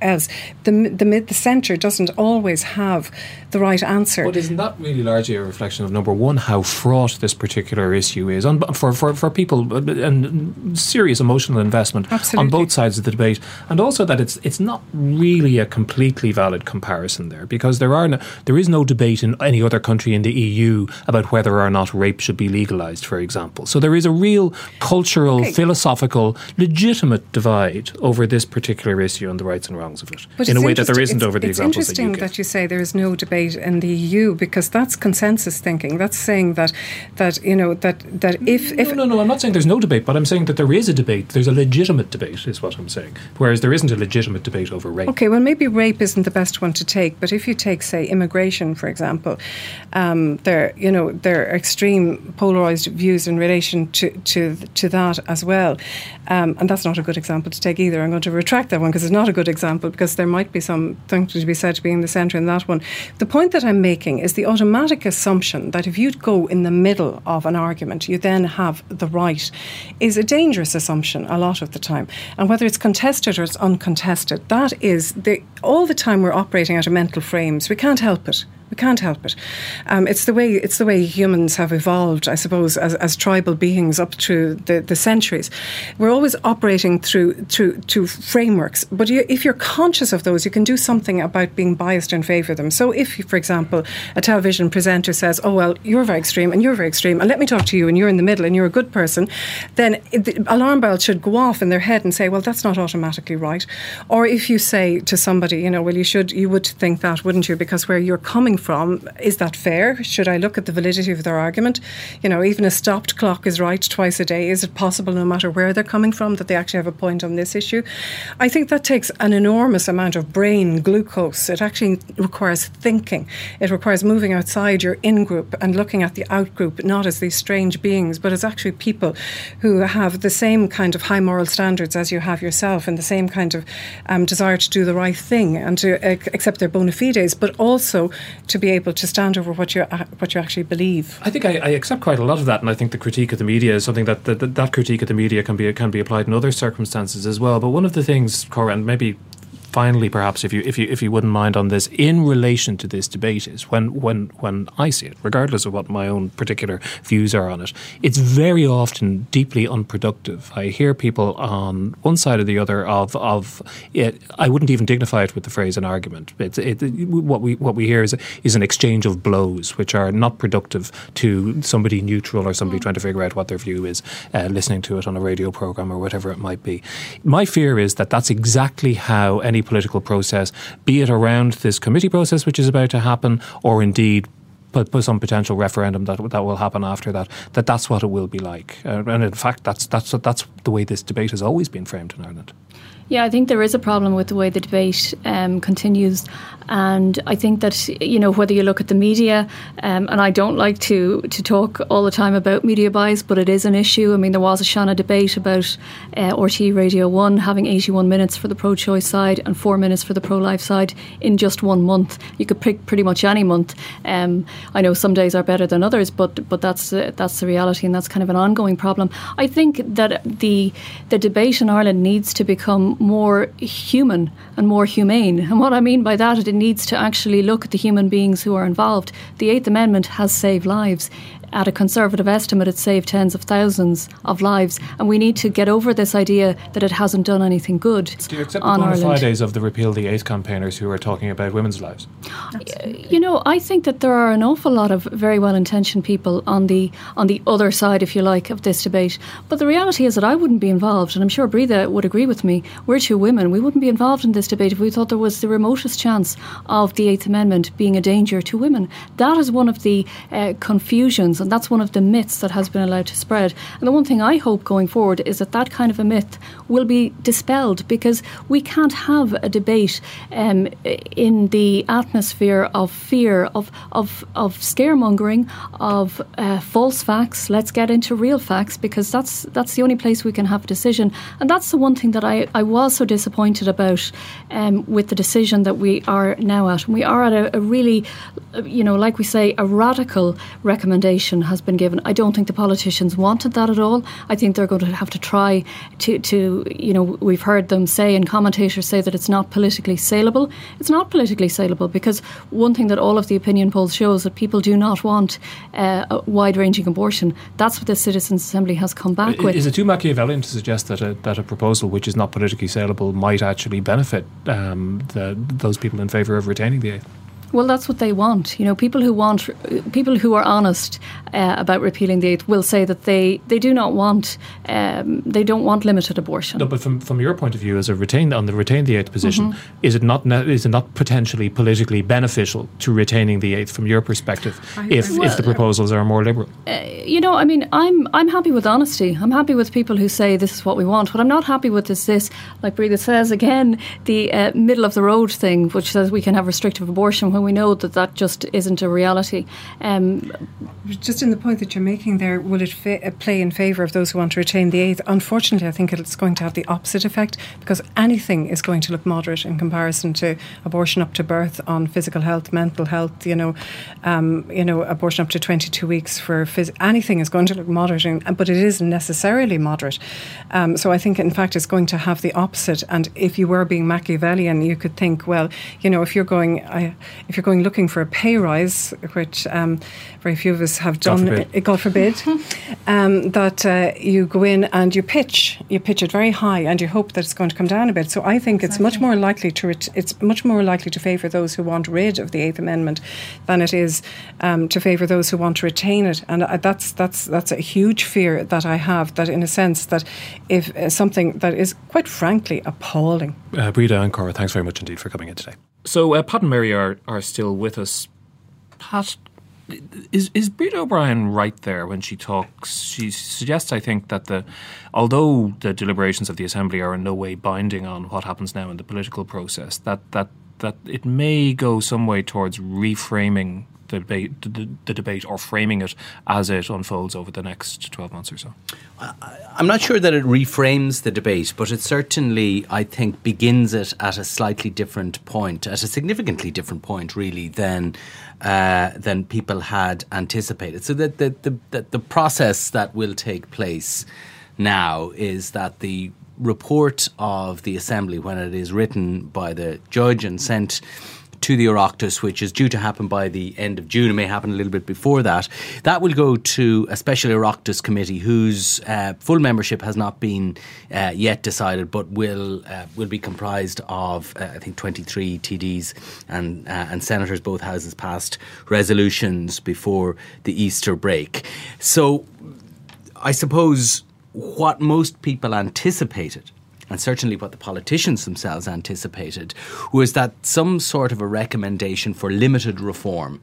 else the the, mid the centre doesn't always have the right answer.
But isn't that really largely a reflection of number one how fraught this particular issue is on, for, for, for people and serious emotional investment
Absolutely.
on both sides of the debate. And also that it's it's not really a completely valid comparison there because there are no, there is no debate in any other country in the EU about whether or not rape should be legalised, for example. So there is a real cultural, okay. philosophical, legitimate divide over this particular issue and the rights and wrongs of it
but
in a way that there isn't over the
it's
examples
interesting
that,
that you say there is no debate in the EU because that's consensus thinking. That's saying that that you know that that if,
no,
if
no no I'm not saying there's no debate, but I'm saying that there is a debate. There's a legitimate debate, is what I'm saying. Whereas there isn't a legitimate debate over rape.
Okay, well maybe rape isn't the best one to take, but if you take say immigration for example, um, their you know their extreme polarized views in relation to to to that as well, um, and that's not a good example to take either. I'm going to retract that one because it's not a good example because there might be some something to be said to be in the centre in that one. The point that I'm making is the automatic assumption that if you go in the middle of an argument, you then have the right, is a dangerous assumption a lot of the time, and whether it's contested or it's uncontested, that is the all the time we're operating out of mental frames. We can't help it. We can't help it. Um, it's the way it's the way humans have evolved, I suppose, as, as tribal beings up through the, the centuries. We're always operating through through to frameworks, but you, if you're conscious of those, you can do something about being biased in favour of them. So, if, for example, a television presenter says, "Oh well, you're very extreme and you're very extreme, and let me talk to you, and you're in the middle, and you're a good person," then the alarm bells should go off in their head and say, "Well, that's not automatically right." Or if you say to somebody, you know, "Well, you should, you would think that, wouldn't you?" Because where you're coming from. Is that fair? Should I look at the validity of their argument? You know, even a stopped clock is right twice a day. Is it possible, no matter where they're coming from, that they actually have a point on this issue? I think that takes an enormous amount of brain glucose. It actually requires thinking. It requires moving outside your in group and looking at the out group, not as these strange beings, but as actually people who have the same kind of high moral standards as you have yourself and the same kind of um, desire to do the right thing and to uh, accept their bona fides, but also to be able to stand over what you uh, what you actually believe.
I think I, I, accept quite a lot of that, and I think the critique of the media is something that, that that critique of the media can be can be applied in other circumstances as well. But one of the things, Cora, and maybe finally, perhaps, if you if you if you wouldn't mind on this, in relation to this debate, is when when when I see it, regardless of what my own particular views are on it, it's very often deeply unproductive. I hear people on one side or the other of of it. I wouldn't even dignify it with the phrase an argument. It's it, what we what we hear is is an exchange of blows, which are not productive to somebody neutral or somebody mm. trying to figure out what their view is, uh, listening to it on a radio program or whatever it might be. My fear is that that's exactly how any political process, be it around this committee process which is about to happen, or indeed but some potential referendum that that will happen after that. That that's what it will be like, uh, and in fact, that's that's that's the way this debate has always been framed in Ireland.
Yeah, I think there is a problem with the way the debate um, continues, and I think that you know whether you look at the media, um, and I don't like to to talk all the time about media bias, but it is an issue. I mean, there was a Seanad debate about uh, RTÉ Radio One having 81 minutes for the pro-choice side and four minutes for the pro-life side in just one month. You could pick pretty much any month. Um, I know some days are better than others, but but that's uh, that's the reality, and that's kind of an ongoing problem. I think that the the debate in Ireland needs to become more human and more humane. And what I mean by that, needs to actually look at the human beings who are involved. The Eighth Amendment has saved lives at a conservative estimate, it saved tens of thousands of lives. And we need to get over this idea that it hasn't done anything good.
Do you accept the bona fides of the Repeal the Eighth campaigners who are talking about women's lives?
Absolutely. You know, I think that there are an awful lot of very well intentioned people on the on the other side, if you like, of this debate. But the reality is that I wouldn't be involved, and I'm sure Breda would agree with me. We're two women. We wouldn't be involved in this debate if we thought there was the remotest chance of the Eighth Amendment being a danger to women. That is one of the uh, confusions and that's one of the myths that has been allowed to spread. And the one thing I hope going forward is that that kind of a myth will be dispelled because we can't have a debate um, in the atmosphere of fear, of, of, of scaremongering, of uh, false facts. Let's get into real facts because that's, that's the only place we can have a decision. And that's the one thing that I, I was so disappointed about um, with the decision that we are now at. And we are at a, a really, you know, like we say, a radical recommendation has been given. I don't think the politicians wanted that at all. I think they're going to have to try to, to you know, we've heard them say and commentators say that it's not politically saleable. It's not politically saleable because one thing that all of the opinion polls show is that people do not want uh, a wide ranging abortion. That's what the Citizens' Assembly has come back
is,
with.
Is it too Machiavellian to suggest that a, that a proposal which is not politically saleable might actually benefit um, the, those people in favour of retaining the eighth?
Well, that's what they want. You know, people who want, people who are honest uh, about repealing the eighth will say that they, they do not want, um, they don't want limited abortion.
No, but from, from your point of view, as a retained on the retained the eighth position, mm-hmm. is it not is it not potentially politically beneficial to retaining the eighth from your perspective if well, if the proposals are more liberal?
Uh, you know, I mean, I'm I'm happy with honesty. I'm happy with people who say this is what we want. What I'm not happy with is this, like Breda says again, the uh, middle of the road thing, which says we can have restrictive abortion when we know that that just isn't a reality. Um,
just in the point that you're making there, will it fa- uh, play in favour of those who want to retain the eighth? Unfortunately, I think it's going to have the opposite effect because anything is going to look moderate in comparison to abortion up to birth on physical health, mental health. You know, um, you know, abortion up to 22 weeks for phys- anything is going to look moderate, in, but it isn't necessarily moderate. Um, so I think, in fact, it's going to have the opposite. And if you were being Machiavellian, you could think, well, you know, if you're going, I, if you're going looking for a pay rise, which um, very few of us have done, God forbid, God forbid um, that uh, you go in and you pitch, you pitch it very high, and you hope that it's going to come down a bit. So I think exactly. it's much more likely to ret- it's much more likely to favour those who want rid of the Eighth Amendment than it is um, to favour those who want to retain it. And uh, that's that's that's a huge fear that I have. That in a sense that if uh, something that is quite frankly appalling.
Uh, Breda and Cora, thanks very much indeed for coming in today. So uh, Pat and Mary are are still with us Pat, is is Breda O'Brien right there when she talks? She suggests, I think, that the although the deliberations of the assembly are in no way binding on what happens now in the political process, that that that it may go some way towards reframing the debate, the, the, debate or framing it as it unfolds over the next 12 months or so?
I'm not sure that it reframes the debate, but it certainly, I think, begins it at a slightly different point, at a significantly different point, really, than uh, than people had anticipated. So that the, the, the, the process that will take place now is that the report of the assembly, when it is written by the judge and sent to the Oireachtas, which is due to happen by the end of June. It may happen a little bit before that. That will go to a special Oireachtas committee whose uh, full membership has not been uh, yet decided, but will uh, will be comprised of uh, I think 23 TDs and uh, and senators. Both houses passed resolutions before the Easter break. So, I suppose what most people anticipated and certainly what the politicians themselves anticipated, was that some sort of a recommendation for limited reform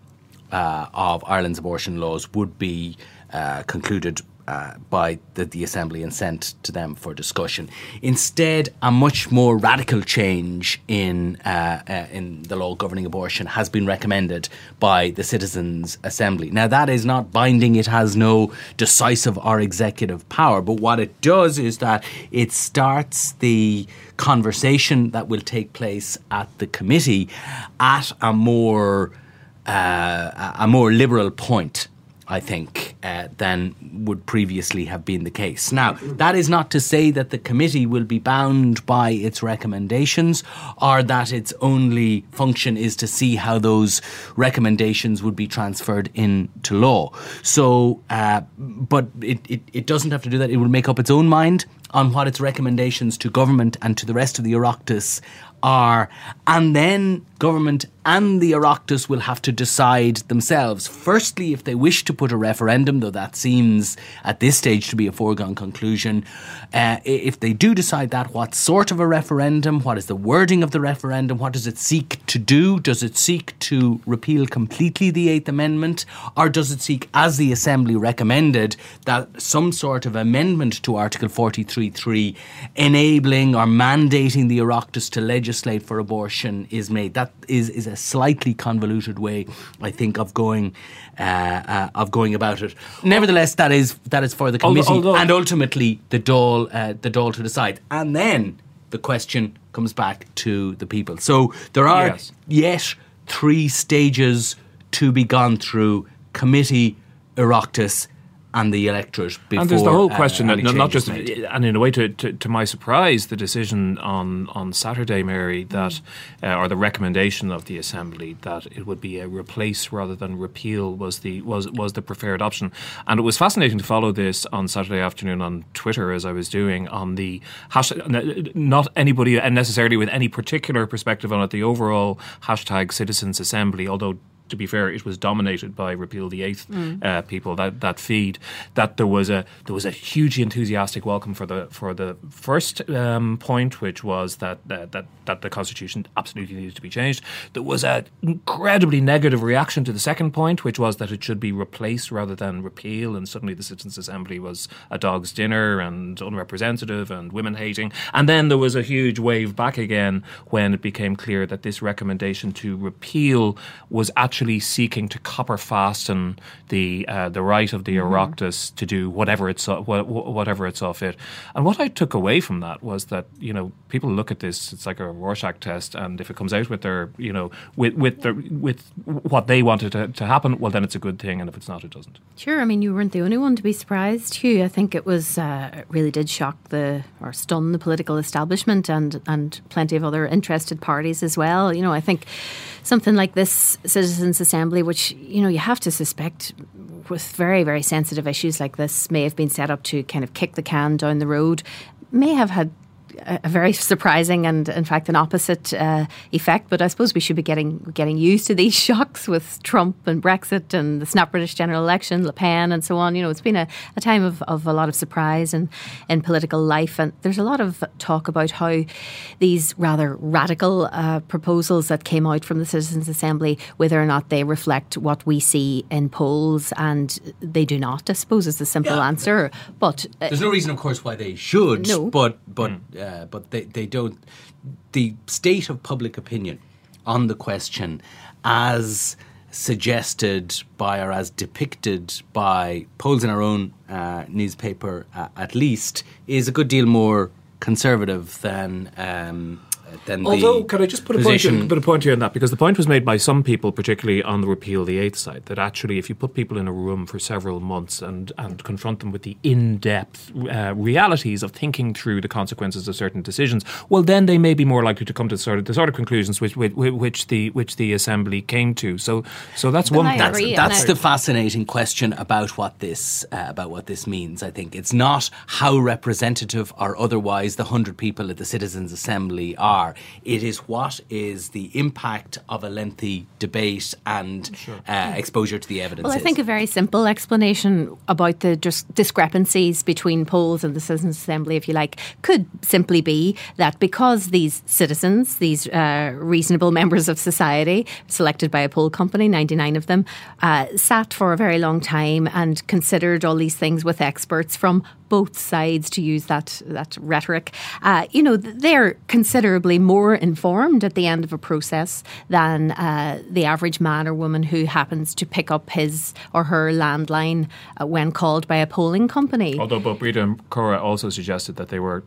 uh, of Ireland's abortion laws would be uh, concluded uh, by the, the, Assembly and sent to them for discussion. Instead, a much more radical change in uh, uh, in the law governing abortion has been recommended by the Citizens' Assembly. Now, that is not binding; it has no decisive or executive power. But what it does is that it starts the conversation that will take place at the committee at a more uh, a more liberal point I think, uh, than would previously have been the case. Now, that is not to say that the committee will be bound by its recommendations or that its only function is to see how those recommendations would be transferred into law. So, uh, but it, it, it doesn't have to do that. It will make up its own mind on what its recommendations to government and to the rest of the Oireachtas are, and then government and the Oireachtas will have to decide themselves. Firstly, if they wish to put a referendum, though that seems at this stage to be a foregone conclusion, uh, if they do decide that, what sort of a referendum? What is the wording of the referendum? What does it seek to do? Does it seek to repeal completely the Eighth Amendment, or does it seek, as the Assembly recommended, that some sort of amendment to Article 43.3 enabling or mandating the Oireachtas to legislate for abortion is made? That is, is a slightly convoluted way, I think, of going uh, uh, of going about it. Nevertheless, that is that is for the committee although, although and ultimately the Dáil uh, the Dáil to decide. And then the question comes back to the people. So there are yes. yet three stages to be gone through: committee, Oireachtas, and the electorate before.
And there's the whole uh, question, uh, that, not just, made. and in a way, to, to, to, my surprise, the decision on, on Saturday, Mary, that, uh, or the recommendation of the Assembly that it would be a replace rather than repeal was the was was the preferred option. And it was fascinating to follow this on Saturday afternoon on Twitter as I was doing on the hashtag, not anybody necessarily with any particular perspective on it, the overall hashtag Citizens Assembly, although to be fair, it was dominated by repeal the eighth mm. uh, people that that feed. That there was a there was a hugely enthusiastic welcome for the for the first um, point, which was that uh, that that the constitution absolutely needed to be changed. There was an incredibly negative reaction to the second point, which was that it should be replaced rather than repeal. And suddenly, the citizens' assembly was a dog's dinner and unrepresentative and women hating. And then there was a huge wave back again when it became clear that this recommendation to repeal was actually actually seeking to copper fasten the uh, the right of the. Oireachtas to do whatever it's whatever it saw fit. And what I took away from that was that you know people look at this it's like a Rorschach test, and if it comes out with their you know with with their, with what they wanted to, to happen, well then it's a good thing, and if it's not, it doesn't.
Sure, I mean you weren't the only one to be surprised, Hugh. I think it was uh, it really did shock the or stun the political establishment and and plenty of other interested parties as well. You know, I think something like this citizens assembly, which you know you have to suspect with very very sensitive issues like this, may have been set up to kind of kick the can down the road, may have had a, a very surprising and, in fact, an opposite uh, effect. But I suppose we should be getting getting used to these shocks with Trump and Brexit and the snap British general election, Le Pen, and so on. You know, it's been a, a time of, of a lot of surprise in, in political life, and there's a lot of talk about how these rather radical uh, proposals that came out from the Citizens' Assembly, whether or not they reflect what we see in polls, and they do not. I suppose is the simple yeah. answer. But
uh, there's no reason, of course, why they should.
No.
but but mm. uh, but they they don't. The state of public opinion on the question, as suggested by or as depicted by polls in our own uh, newspaper, uh, at least, is a good deal more conservative than um, than
Although, can I just put a, point here, put a point here on that? Because the point was made by some people, particularly on the repeal the eighth side, that actually if you put people in a room for several months and, and confront them with the in-depth uh, realities of thinking through the consequences of certain decisions, well, then they may be more likely to come to the sort of, the sort of conclusions which, which, which the which the assembly came to. So, so that's one.
That's, that's the fascinating question about what this uh, about what this means. I think it's not how representative or otherwise the hundred people at the citizens' assembly are are. It is what is the impact of a lengthy debate and sure. uh, exposure to the evidence.
Well, I think a very simple explanation about the just discrepancies between polls and the Citizens' Assembly, if you like, could simply be that because these citizens, these uh, reasonable members of society, selected by a poll company, 99 of them, uh, sat for a very long time and considered all these things with experts from both sides, to use that that rhetoric, uh, you know, they're considerably more informed at the end of a process than uh, the average man or woman who happens to pick up his or her landline uh, when called by a polling company.
Although Breda and Cora also suggested that they were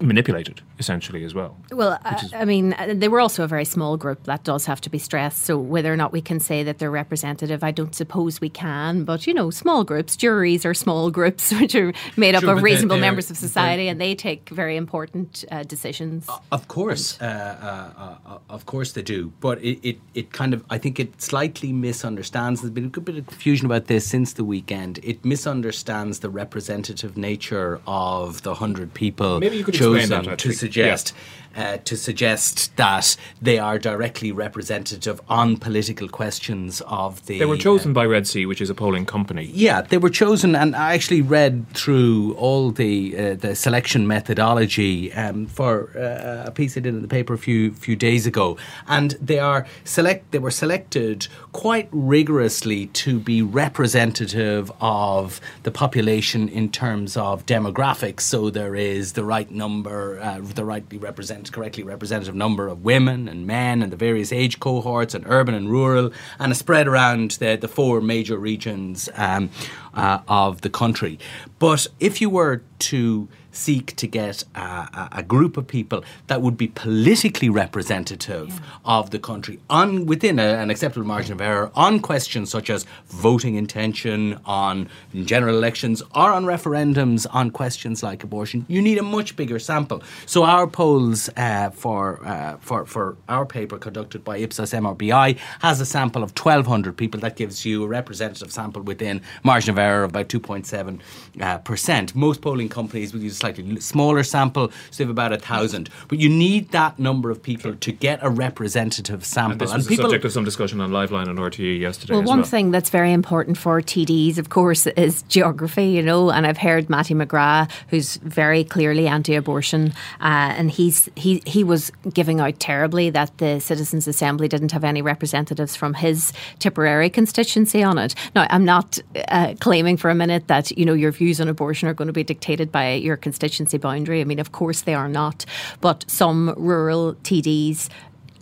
manipulated essentially as well.
Well, uh, I mean, uh, they were also a very small group. That does have to be stressed. So whether or not we can say that they're representative, I don't suppose we can. But you know, small groups, juries are small groups which are made up sure, of reasonable members of society, and they take very important uh, decisions. Uh,
of course, uh, uh, of course they do. But it, it, it kind of, I think, it slightly misunderstands. There's been a good bit of confusion about this since the weekend. It misunderstands the representative nature of the hundred people.
Maybe you could chosen
to suggest. Yeah uh, to suggest that they are directly representative on political questions of the.
They were chosen uh, by Red C, which is a polling company.
Yeah, they were chosen, and I actually read through all the uh, the selection methodology um, for uh, a piece I did in the paper a few few days ago, and they are select. They were selected quite rigorously to be representative of the population in terms of demographics. So there is the right number, uh, the rightly represented correctly representative number of women and men and the various age cohorts and urban and rural and a spread around the, the four major regions um, uh, of the country. But if you were to seek to get a, a, group of people that would be politically representative yeah. of the country on within a, an acceptable margin of error on questions such as voting intention, on general elections, or on referendums on questions like abortion. You need a much bigger sample. So our polls uh, for uh, for for our paper conducted by Ipsos MRBI has a sample of 1,200 people. That gives you a representative sample within margin of error of about 2.7 uh, percent. Most polling companies will use slightly smaller sample, so they have about a thousand. But you need that number of people to get a representative sample. And
this was and people, subject of some discussion on Liveline and RTE yesterday.
Well, one
well.
thing that's very important for TDs, of course, is geography. You know, and I've heard Mattie McGrath, who's very clearly anti-abortion, uh, and he's he he was giving out terribly that the Citizens Assembly didn't have any representatives from his Tipperary constituency on it. Now, I'm not uh, claiming for a minute that you know your views on abortion are going to be dictated by your constituency constituency boundary. I mean, of course they are not, but some rural TDs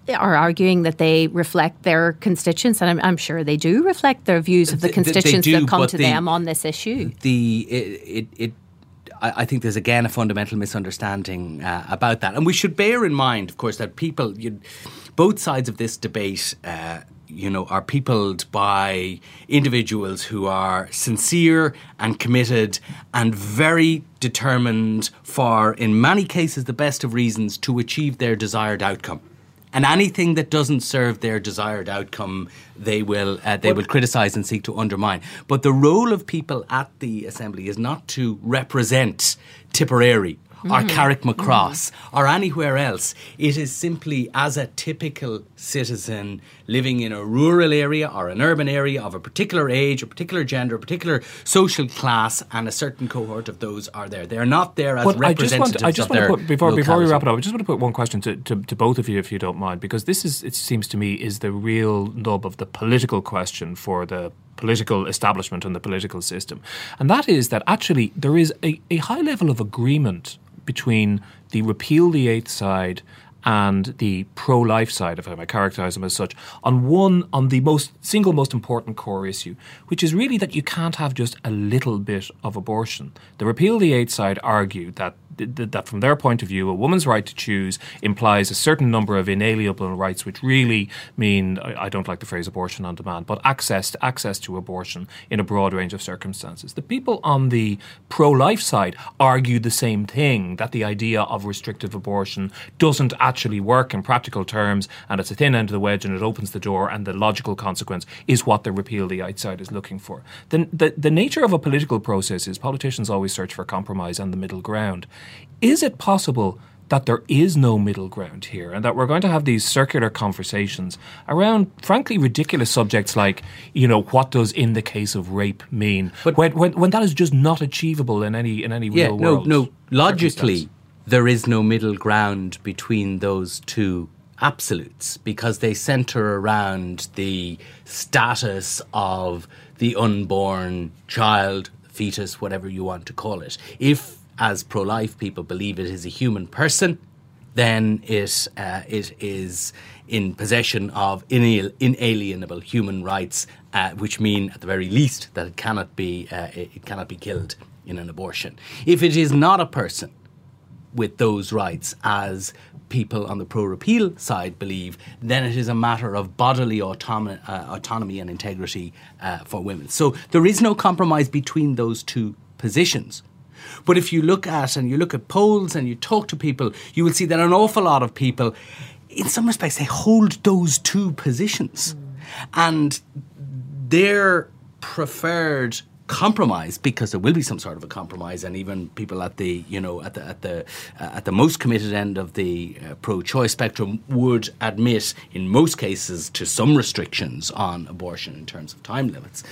are arguing that they reflect their constituents, and I'm, I'm sure they do reflect their views of the constituents do, that come to the, them on this issue.
The it, it, it I think there's again a fundamental misunderstanding uh, about that, and we should bear in mind, of course, that people, you, both sides of this debate. Uh, you know, are peopled by individuals who are sincere and committed and very determined for, in many cases, the best of reasons to achieve their desired outcome. And anything that doesn't serve their desired outcome, they will uh, they will criticise and seek to undermine. But the role of people at the assembly is not to represent Tipperary or mm-hmm. Carrickmacross mm-hmm. or anywhere else. It is simply as a typical citizen living in a rural area or an urban area of a particular age, a particular gender, a particular social class, and a certain cohort of those are there. They're not there as
Well, I just
representatives
want, I just
of
want
their
to put before before we wrap it up. I just want to put one question to, to, to both of you, if you don't mind, because this is it seems to me is the real nub of the political question for the political establishment and the political system, and that is that actually there is a, a high level of agreement between the repeal the eighth side and the pro-life side, if I may characterise them as such, on one on the most single most important core issue, which is really that you can't have just a little bit of abortion. The repeal the eighth side argued that th- that from their point of view, a woman's right to choose implies a certain number of inalienable rights, which really mean I don't like the phrase abortion on demand, but access to, access to abortion in a broad range of circumstances. The people on the pro-life side argue the same thing that the idea of restrictive abortion doesn't actually work in practical terms, and it's a thin end of the wedge, and it opens the door, and the logical consequence is what the repeal the eighth side is looking for. The, the, the nature of a political process is politicians always search for compromise and the middle ground. Is it possible that there is no middle ground here and that we're going to have these circular conversations around frankly ridiculous subjects like, you know, what does in the case of rape mean?
But-
when, when, when that is just not achievable in any in any
Yeah,
real
no,
world.
no. Logically, there is no middle ground between those two absolutes because they center around the status of the unborn child, fetus, whatever you want to call it. If, as pro life people believe it is a human person, then it, uh, it is in possession of inal- inalienable human rights, uh, which mean, at the very least, that it cannot be uh, it cannot be killed in an abortion. If it is not a person with those rights, as people on the pro-repeal side believe, then it is a matter of bodily autonomy, uh, and integrity uh, for women. So there is no compromise between those two positions. But if you look at and you look at polls and you talk to people, you will see that an awful lot of people, in some respects, they hold those two positions, and their preferred compromise because there will be some sort of a compromise and even people at the you know at the at the uh, at the most committed end of the uh, pro-choice spectrum would admit in most cases to some restrictions on abortion in terms of time limits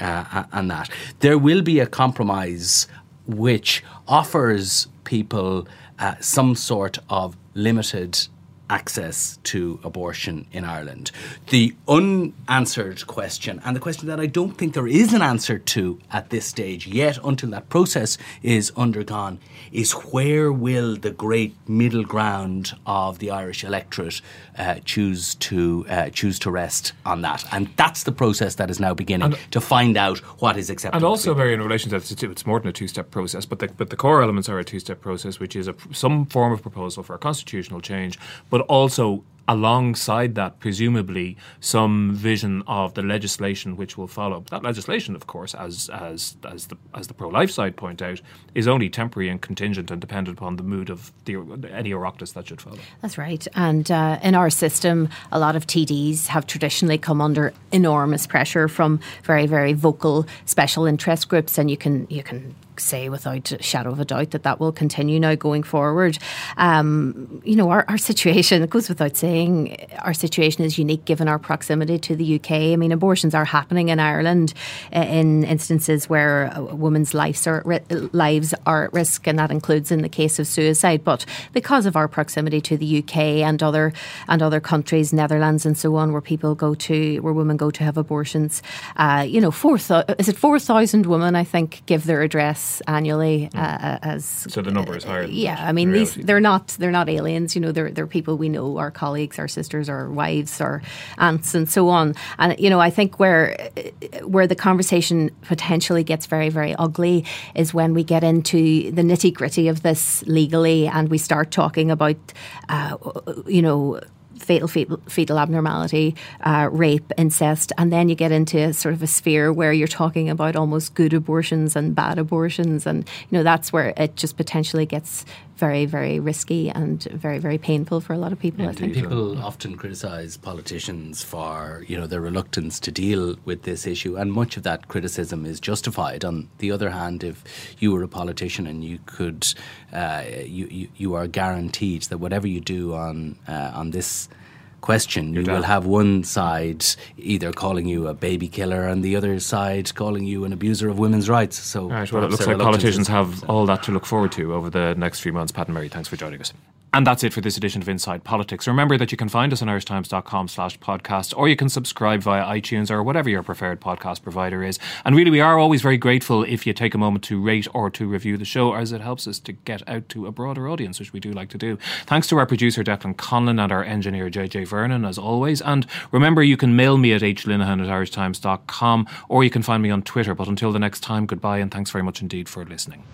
uh, and that. There will be a compromise which offers people uh, some sort of limited access to abortion in Ireland. The unanswered question, and the question that I don't think there is an answer to at this stage yet until that process is undergone, is where will the great middle ground of the Irish electorate uh, choose to uh, choose to rest on that? And that's the process that is now beginning to find out what is acceptable.
And also, very in relation to that, it's- it's more than a two-step process, but the, but the core elements are a two-step process, which is a, some form of proposal for a constitutional change, but also alongside that, presumably, some vision of the legislation which will follow. That legislation, of course, as as as the as the pro-life side point out, is only temporary and contingent and dependent upon the mood of the any Oireachtas that should follow.
That's right. And uh, in our system, a lot of TDs have traditionally come under enormous pressure from very, very vocal special interest groups, and you can you can say without a shadow of a doubt that that will continue now going forward. Um, you know, our, our situation, it goes without saying, our situation is unique given our proximity to the UK. I mean, abortions are happening in Ireland uh, in instances where a woman's lives are, lives are at risk, and that includes in the case of suicide. But because of our proximity to the UK and other and other countries, Netherlands and so on, where people go to, where women go to have abortions, uh, you know, four thou- is it four thousand women? I think give their address annually uh, as
So the number is higher. Than
yeah, I mean these they're not they're not aliens. You know, they're they're people we know, our colleagues, our sisters, our wives, our aunts, and so on. And you know, I think where where the conversation potentially gets very very ugly is when we get into the nitty gritty of this legally, and we start talking about, uh, you know fatal fetal, fetal abnormality, uh, rape, incest, and then you get into sort of a sphere where you're talking about almost good abortions and bad abortions, and you know that's where it just potentially gets very, very risky and very, very painful for a lot of people.
Indeed. I think people often criticise politicians for you know their reluctance to deal with this issue, and much of that criticism is justified. On the other hand, if you were a politician and you could, uh, you, you, you are guaranteed that whatever you do on uh, on this question. you will have one side either calling you a baby killer and the other side calling you an abuser of women's rights. So,
right, well, it looks like politicians have all that to look forward to over the next few months. Pat and Mary, thanks for joining us. And that's it for this edition of Inside Politics. Remember that you can find us on irishtimes.com slash podcast, or you can subscribe via iTunes or whatever your preferred podcast provider is. And really, we are always very grateful if you take a moment to rate or to review the show, as it helps us to get out to a broader audience, which we do like to do. Thanks to our producer, Declan Conlon, and our engineer, JJ Vernon, as always. And remember, you can mail me at hlinehan at irishtimes.com, or you can find me on Twitter. But until the next time, goodbye, and thanks very much indeed for listening.